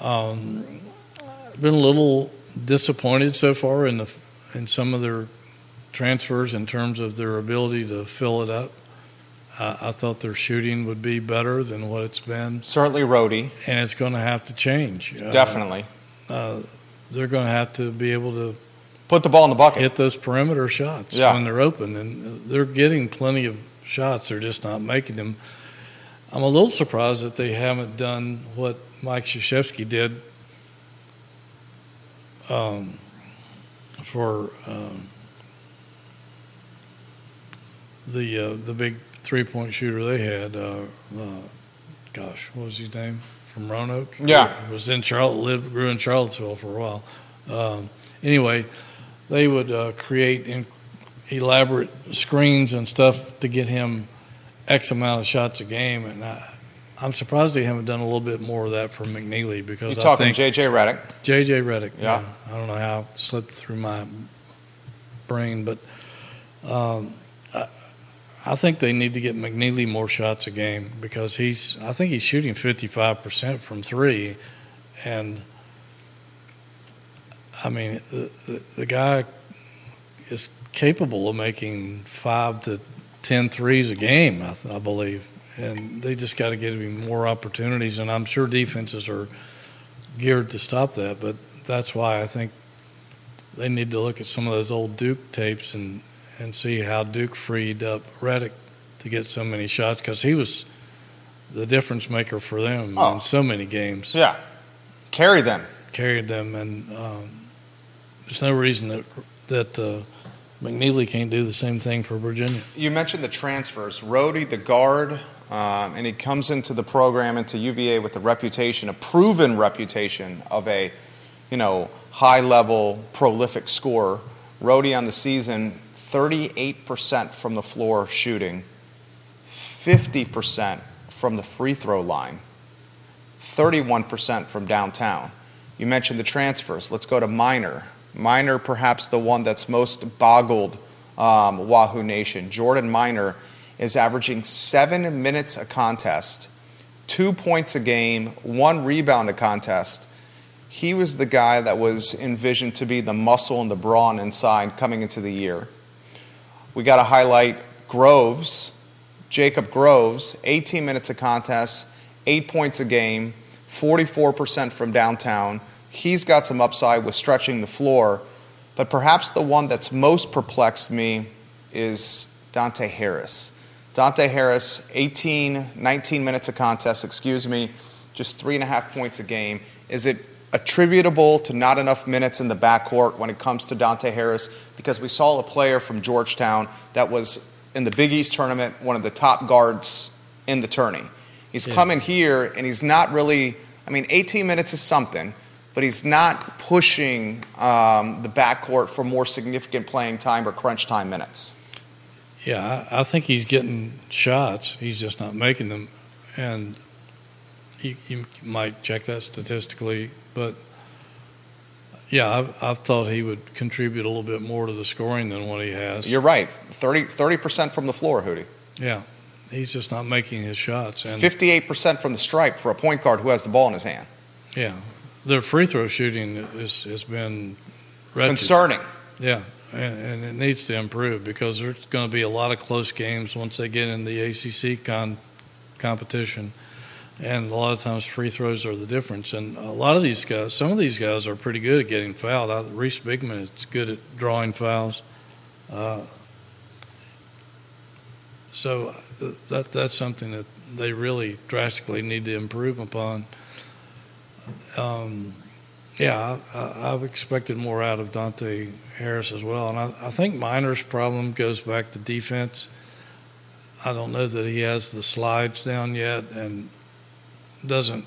Um, been a little disappointed so far in the in some of their transfers in terms of their ability to fill it up. Uh, I thought their shooting would be better than what it's been. Certainly, Rohde, and it's going to have to change. Definitely, uh, uh, they're going to have to be able to put the ball in the bucket, hit those perimeter shots yeah. when they're open, and they're getting plenty of shots. They're just not making them. I'm a little surprised that they haven't done what Mike Krzyzewski did um, for um, the uh, the big three point shooter they had. Uh, uh, gosh, what was his name from Roanoke? Yeah, was in Charlotte, lived, grew in Charlottesville for a while. Um, anyway, they would uh, create in, elaborate screens and stuff to get him X amount of shots a game, and I, I'm surprised they haven't done a little bit more of that for McKneely because You're talking I JJ Redick. JJ Redick. Yeah. yeah. I don't know how it slipped through my brain, but um, I, think they need to get McKneely more shots a game because he's. I think he's shooting 55 percent from three, and I mean the, the, the guy is capable of making five to 10 threes a game. I, I believe and they just got to give him more opportunities. And I'm sure defenses are geared to stop that, but that's why I think they need to look at some of those old Duke tapes and and see how Duke freed up Redick to get so many shots because he was the difference maker for them Oh. in so many games. Yeah. Carry them. Carried them, and um, there's no reason that that uh, McKneely can't do the same thing for Virginia. You mentioned the transfers. Rohde, the guard, um, and he comes into the program into UVA with a reputation, a proven reputation of a, you know, high-level, prolific scorer. Rohde on the season, 38% from the floor shooting, 50% from the free throw line, 31% from downtown. You mentioned the transfers. Let's go to Minor. Minor, perhaps the one that's most boggled um, Wahoo Nation. Jordan Minor is averaging seven minutes a contest, two points a game, one rebound a contest. He was the guy that was envisioned to be the muscle and the brawn inside coming into the year. We got to highlight Groves, Jacob Groves, 18 minutes a contest, eight points a game, 44% from downtown. He's got some upside with stretching the floor, but perhaps the one that's most perplexed me is Dante Harris. Dante Harris, 18, 19 minutes a contest, excuse me, just three and a half points a game. Is it attributable to not enough minutes in the backcourt when it comes to Dante Harris? Because we saw a player from Georgetown that was in the Big East tournament, one of the top guards in the tourney. He's Yeah. coming here and he's not really, I mean, 18 minutes is something, but he's not pushing um, the backcourt for more significant playing time or crunch time minutes. Yeah, I, I think he's getting shots. He's just not making them, and you, you might check that statistically. But yeah, I've, I've thought he would contribute a little bit more to the scoring than what he has. You're right, 30 percent from the floor, Hootie. yeah, he's just not making his shots. 58 percent from the stripe for a point guard who has the ball in his hand. yeah, their free throw shooting is, has been wretched. Concerning. Yeah, and, and it needs to improve because there's going to be a lot of close games once they get in the ACC con- competition, and a lot of times free throws are the difference. And a lot of these guys, some of these guys are pretty good at getting fouled. I, Reece Beekman is good at drawing fouls. Uh, so uh, that that's something that they really drastically need to improve upon. Um, yeah, I, I've expected more out of Dante Harris as well, and I, I think Minor's problem goes back to defense. I don't know that he has the slides down yet, and doesn't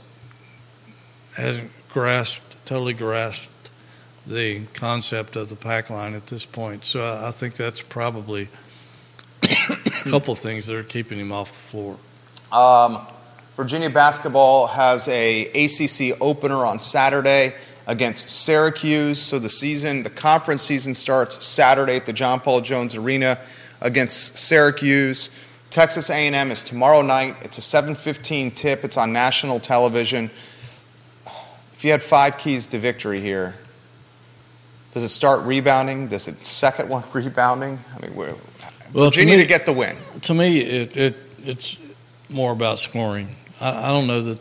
hasn't grasped totally grasped the concept of the pack line at this point. So I, I think that's probably a couple things that are keeping him off the floor. Um, Virginia basketball has a ACC opener on Saturday against Syracuse. So the season, the conference season starts Saturday at the John Paul Jones Arena against Syracuse. Texas A&M is tomorrow night. It's a 7:15 tip. It's on national television. If you had five keys to victory here, does it start rebounding? Does it second one rebounding? I mean, we're, Well, to Virginia me- to get the win. To me, it, it it's more about scoring. I, I don't know that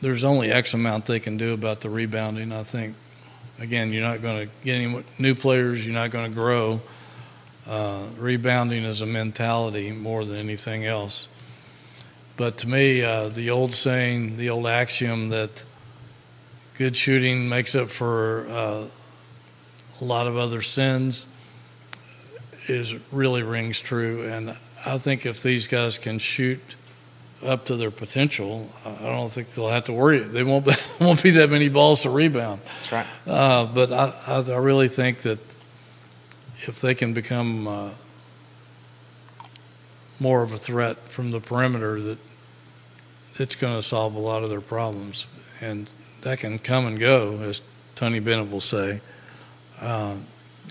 there's only X amount they can do about the rebounding. I think again, you're not going to get any new players. You're not going to grow. Uh, rebounding is a mentality more than anything else. But to me, uh, the old saying, the old axiom that good shooting makes up for uh, a lot of other sins is really rings true. And I think if these guys can shoot up to their potential, I don't think they'll have to worry. They won't be, won't be that many balls to rebound. That's right. Uh, but I, I, I really think that if they can become uh, more of a threat from the perimeter, that it's going to solve a lot of their problems, and that can come and go, as Tony Bennett will say. Uh,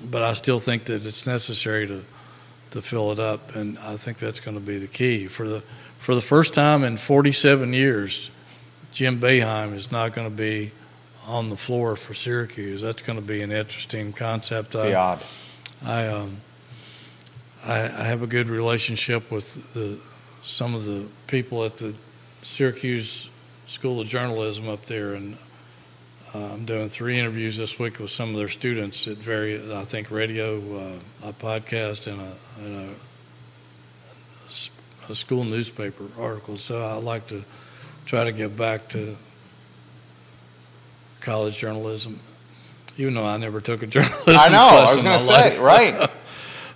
but I still think that it's necessary to to fill it up, and I think that's going to be the key for the for the first time in 47 years. Jim Boeheim is not going to be on the floor for Syracuse. That's going to be an interesting concept. Be odd. I, um, I, I have a good relationship with the, some of the people at the Syracuse School of Journalism up there, and uh, I'm doing three interviews this week with some of their students at various, I think, radio, uh, a podcast, and a, and a, a school newspaper article. So I like to try to get back to college journalism, even though I never took a journalism. I know. I was going to say life. right.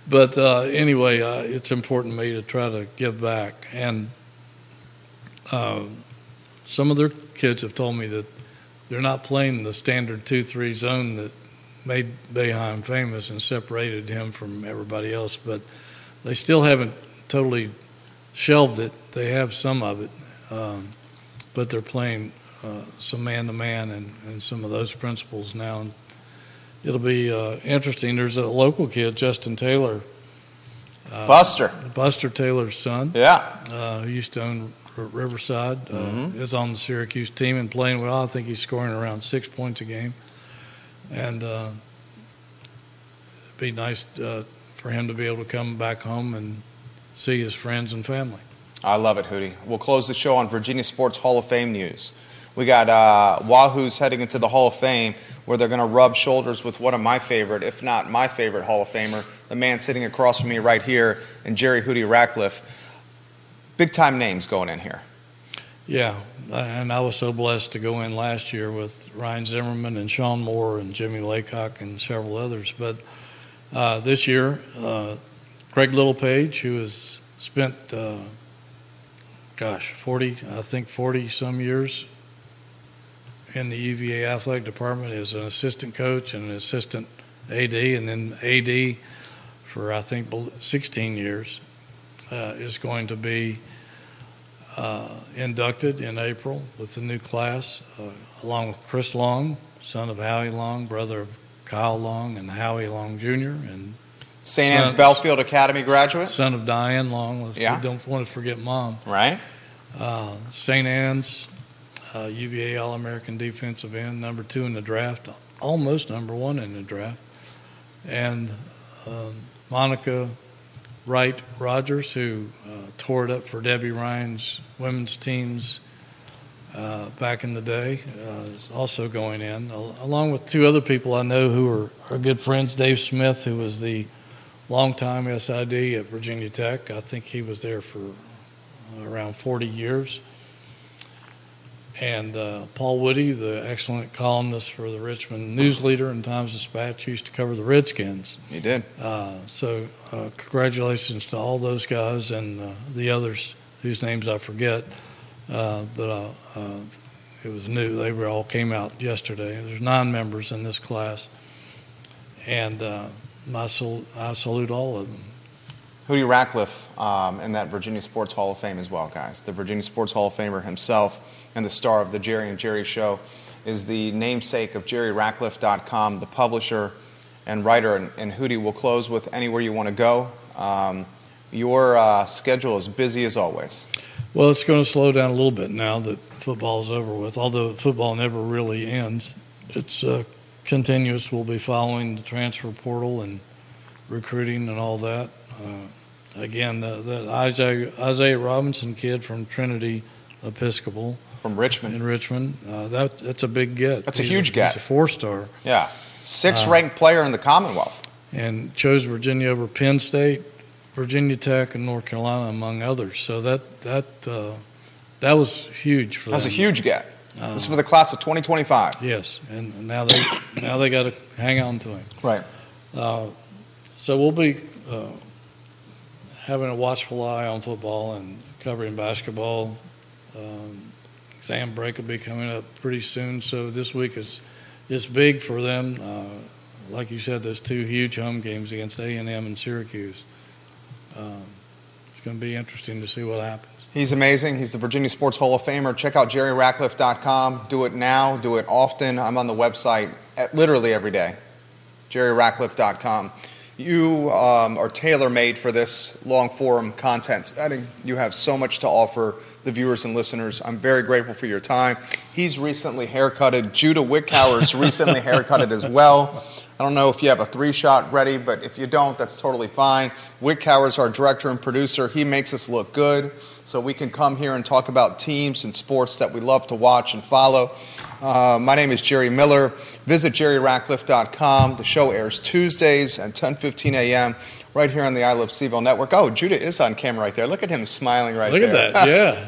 But uh, anyway, uh, it's important to me to try to give back. And uh, some of their kids have told me that they're not playing the standard 2 3 zone that made Boeheim famous and separated him from everybody else, but they still haven't totally shelved it. They have some of it, um, but they're playing uh, some man to man and and some of those principles now. And it'll be uh, interesting. There's a local kid, Justin Taylor, Buster. Buster Taylor's son, Yeah. uh, who used to own Riverside, uh, is on the Syracuse team and playing well. I think he's scoring around six points a game, and uh, it'd be nice uh, for him to be able to come back home and see his friends and family. I love it, Hootie. We'll close the show on Virginia Sports Hall of Fame news. We got uh, Wahoo's heading into the Hall of Fame, where they're going to rub shoulders with one of my favorite, if not my favorite Hall of Famer, the man sitting across from me right here, and Jerry Hootie Ratcliffe. Big time names going in here. Yeah, and I was so blessed to go in last year with Ryan Zimmerman and Sean Moore and Jimmy Laycock and several others. But uh, this year, uh, Craig Littlepage, who has spent, uh, gosh, 40, I think 40 some years in the UVA athletic department as an assistant coach and an assistant AD, and then AD for I think 16 years, uh, is going to be uh, inducted in April with the new class, uh, along with Chris Long, son of Howie Long, brother of Kyle Long and Howie Long Jr., and St. Anne's Belfield Academy graduate, son of Diane Long. Let's- Yeah. We don't want to forget mom. right? Uh, St. Anne's, uh, UVA All American defensive end, number two in the draft, almost number one in the draft. And um, Monica Wright Rogers, who uh, tore it up for Debbie Ryan's women's teams uh, back in the day, uh, is also going in, along with two other people I know who are, are good friends. Dave Smith, who was the longtime SID at Virginia Tech, I think he was there for around 40 years. And uh, Paul Woody, the excellent columnist for the Richmond News Leader and Times Dispatch, used to cover the Redskins. He did. Uh, so, uh, congratulations to all those guys and uh, the others whose names I forget. Uh, but uh, uh, it was new; they were all came out yesterday. There's nine members in this class, and uh, my sal- I salute all of them. Hootie Ratcliffe um, in that Virginia Sports Hall of Fame as well, guys. The Virginia Sports Hall of Famer himself and the star of the Jerry and Jerry Show is the namesake of JerryRatcliffe.com, the publisher and writer. And, and Hootie will close with anywhere you want to go. Um, your uh, schedule is busy as always. Well, it's going to slow down a little bit now that football is over with. Although football never really ends, it's uh, continuous. We'll be following the transfer portal and recruiting and all that. Uh, again, the, that Isaiah, Isaiah Robinson kid from Trinity Episcopal From Richmond. in Richmond, uh, that that's a big get. That's a He's huge get. He's a four star Yeah. Sixth ranked player in the Commonwealth. and chose Virginia over Penn State, Virginia Tech, and North Carolina, among others. So that that uh, that was huge for That's a huge get. this is for the class of 2025. Yes, and now they now they got to hang on to him. Right. Uh, so we'll be uh, having a watchful eye on football and covering basketball. Um, exam break will be coming up pretty soon, so this week is is big for them. Uh, like you said, those two huge home games against A and M and Syracuse. Um, it's going to be interesting to see what happens. He's amazing. He's the Virginia Sports Hall of Famer. Check out jerryratcliffe.com. Do it now. Do it often. I'm on the website literally every day. jerryratcliffe.com. You um, are tailor made for this long form content setting. You have so much to offer the viewers and listeners. I'm very grateful for your time. He's recently haircutted. Judah Wickhauer's recently haircutted as well. I don't know if you have a three shot ready, but if you don't, that's totally fine. Wick is our director and producer. He makes us look good so we can come here and talk about teams and sports that we love to watch and follow. Uh, my name is Jerry Miller. Visit jerryratcliffe.com. The show airs Tuesdays at 10:15 a.m. right here on the I Love CVille network. Oh, Judah is on camera right there. Look at him smiling right Look there. Look at that. Yeah.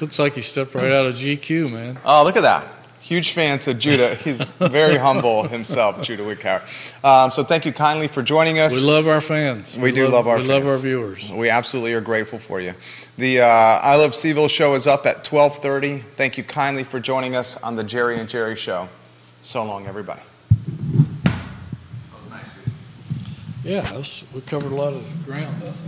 Looks like he stepped right out of GQ, man. Oh, look at that. Huge fan to Judah. He's very humble himself, Judah Wickhauer. Um, so thank you kindly for joining us. We love our fans. We do love our We fans. love our viewers. We absolutely are grateful for you. The uh, I Love CVille show is up at 12:30. Thank you kindly for joining us on the Jerry and Jerry show. So long, everybody. That was nice. Yeah, that's, we covered a lot of ground, I think.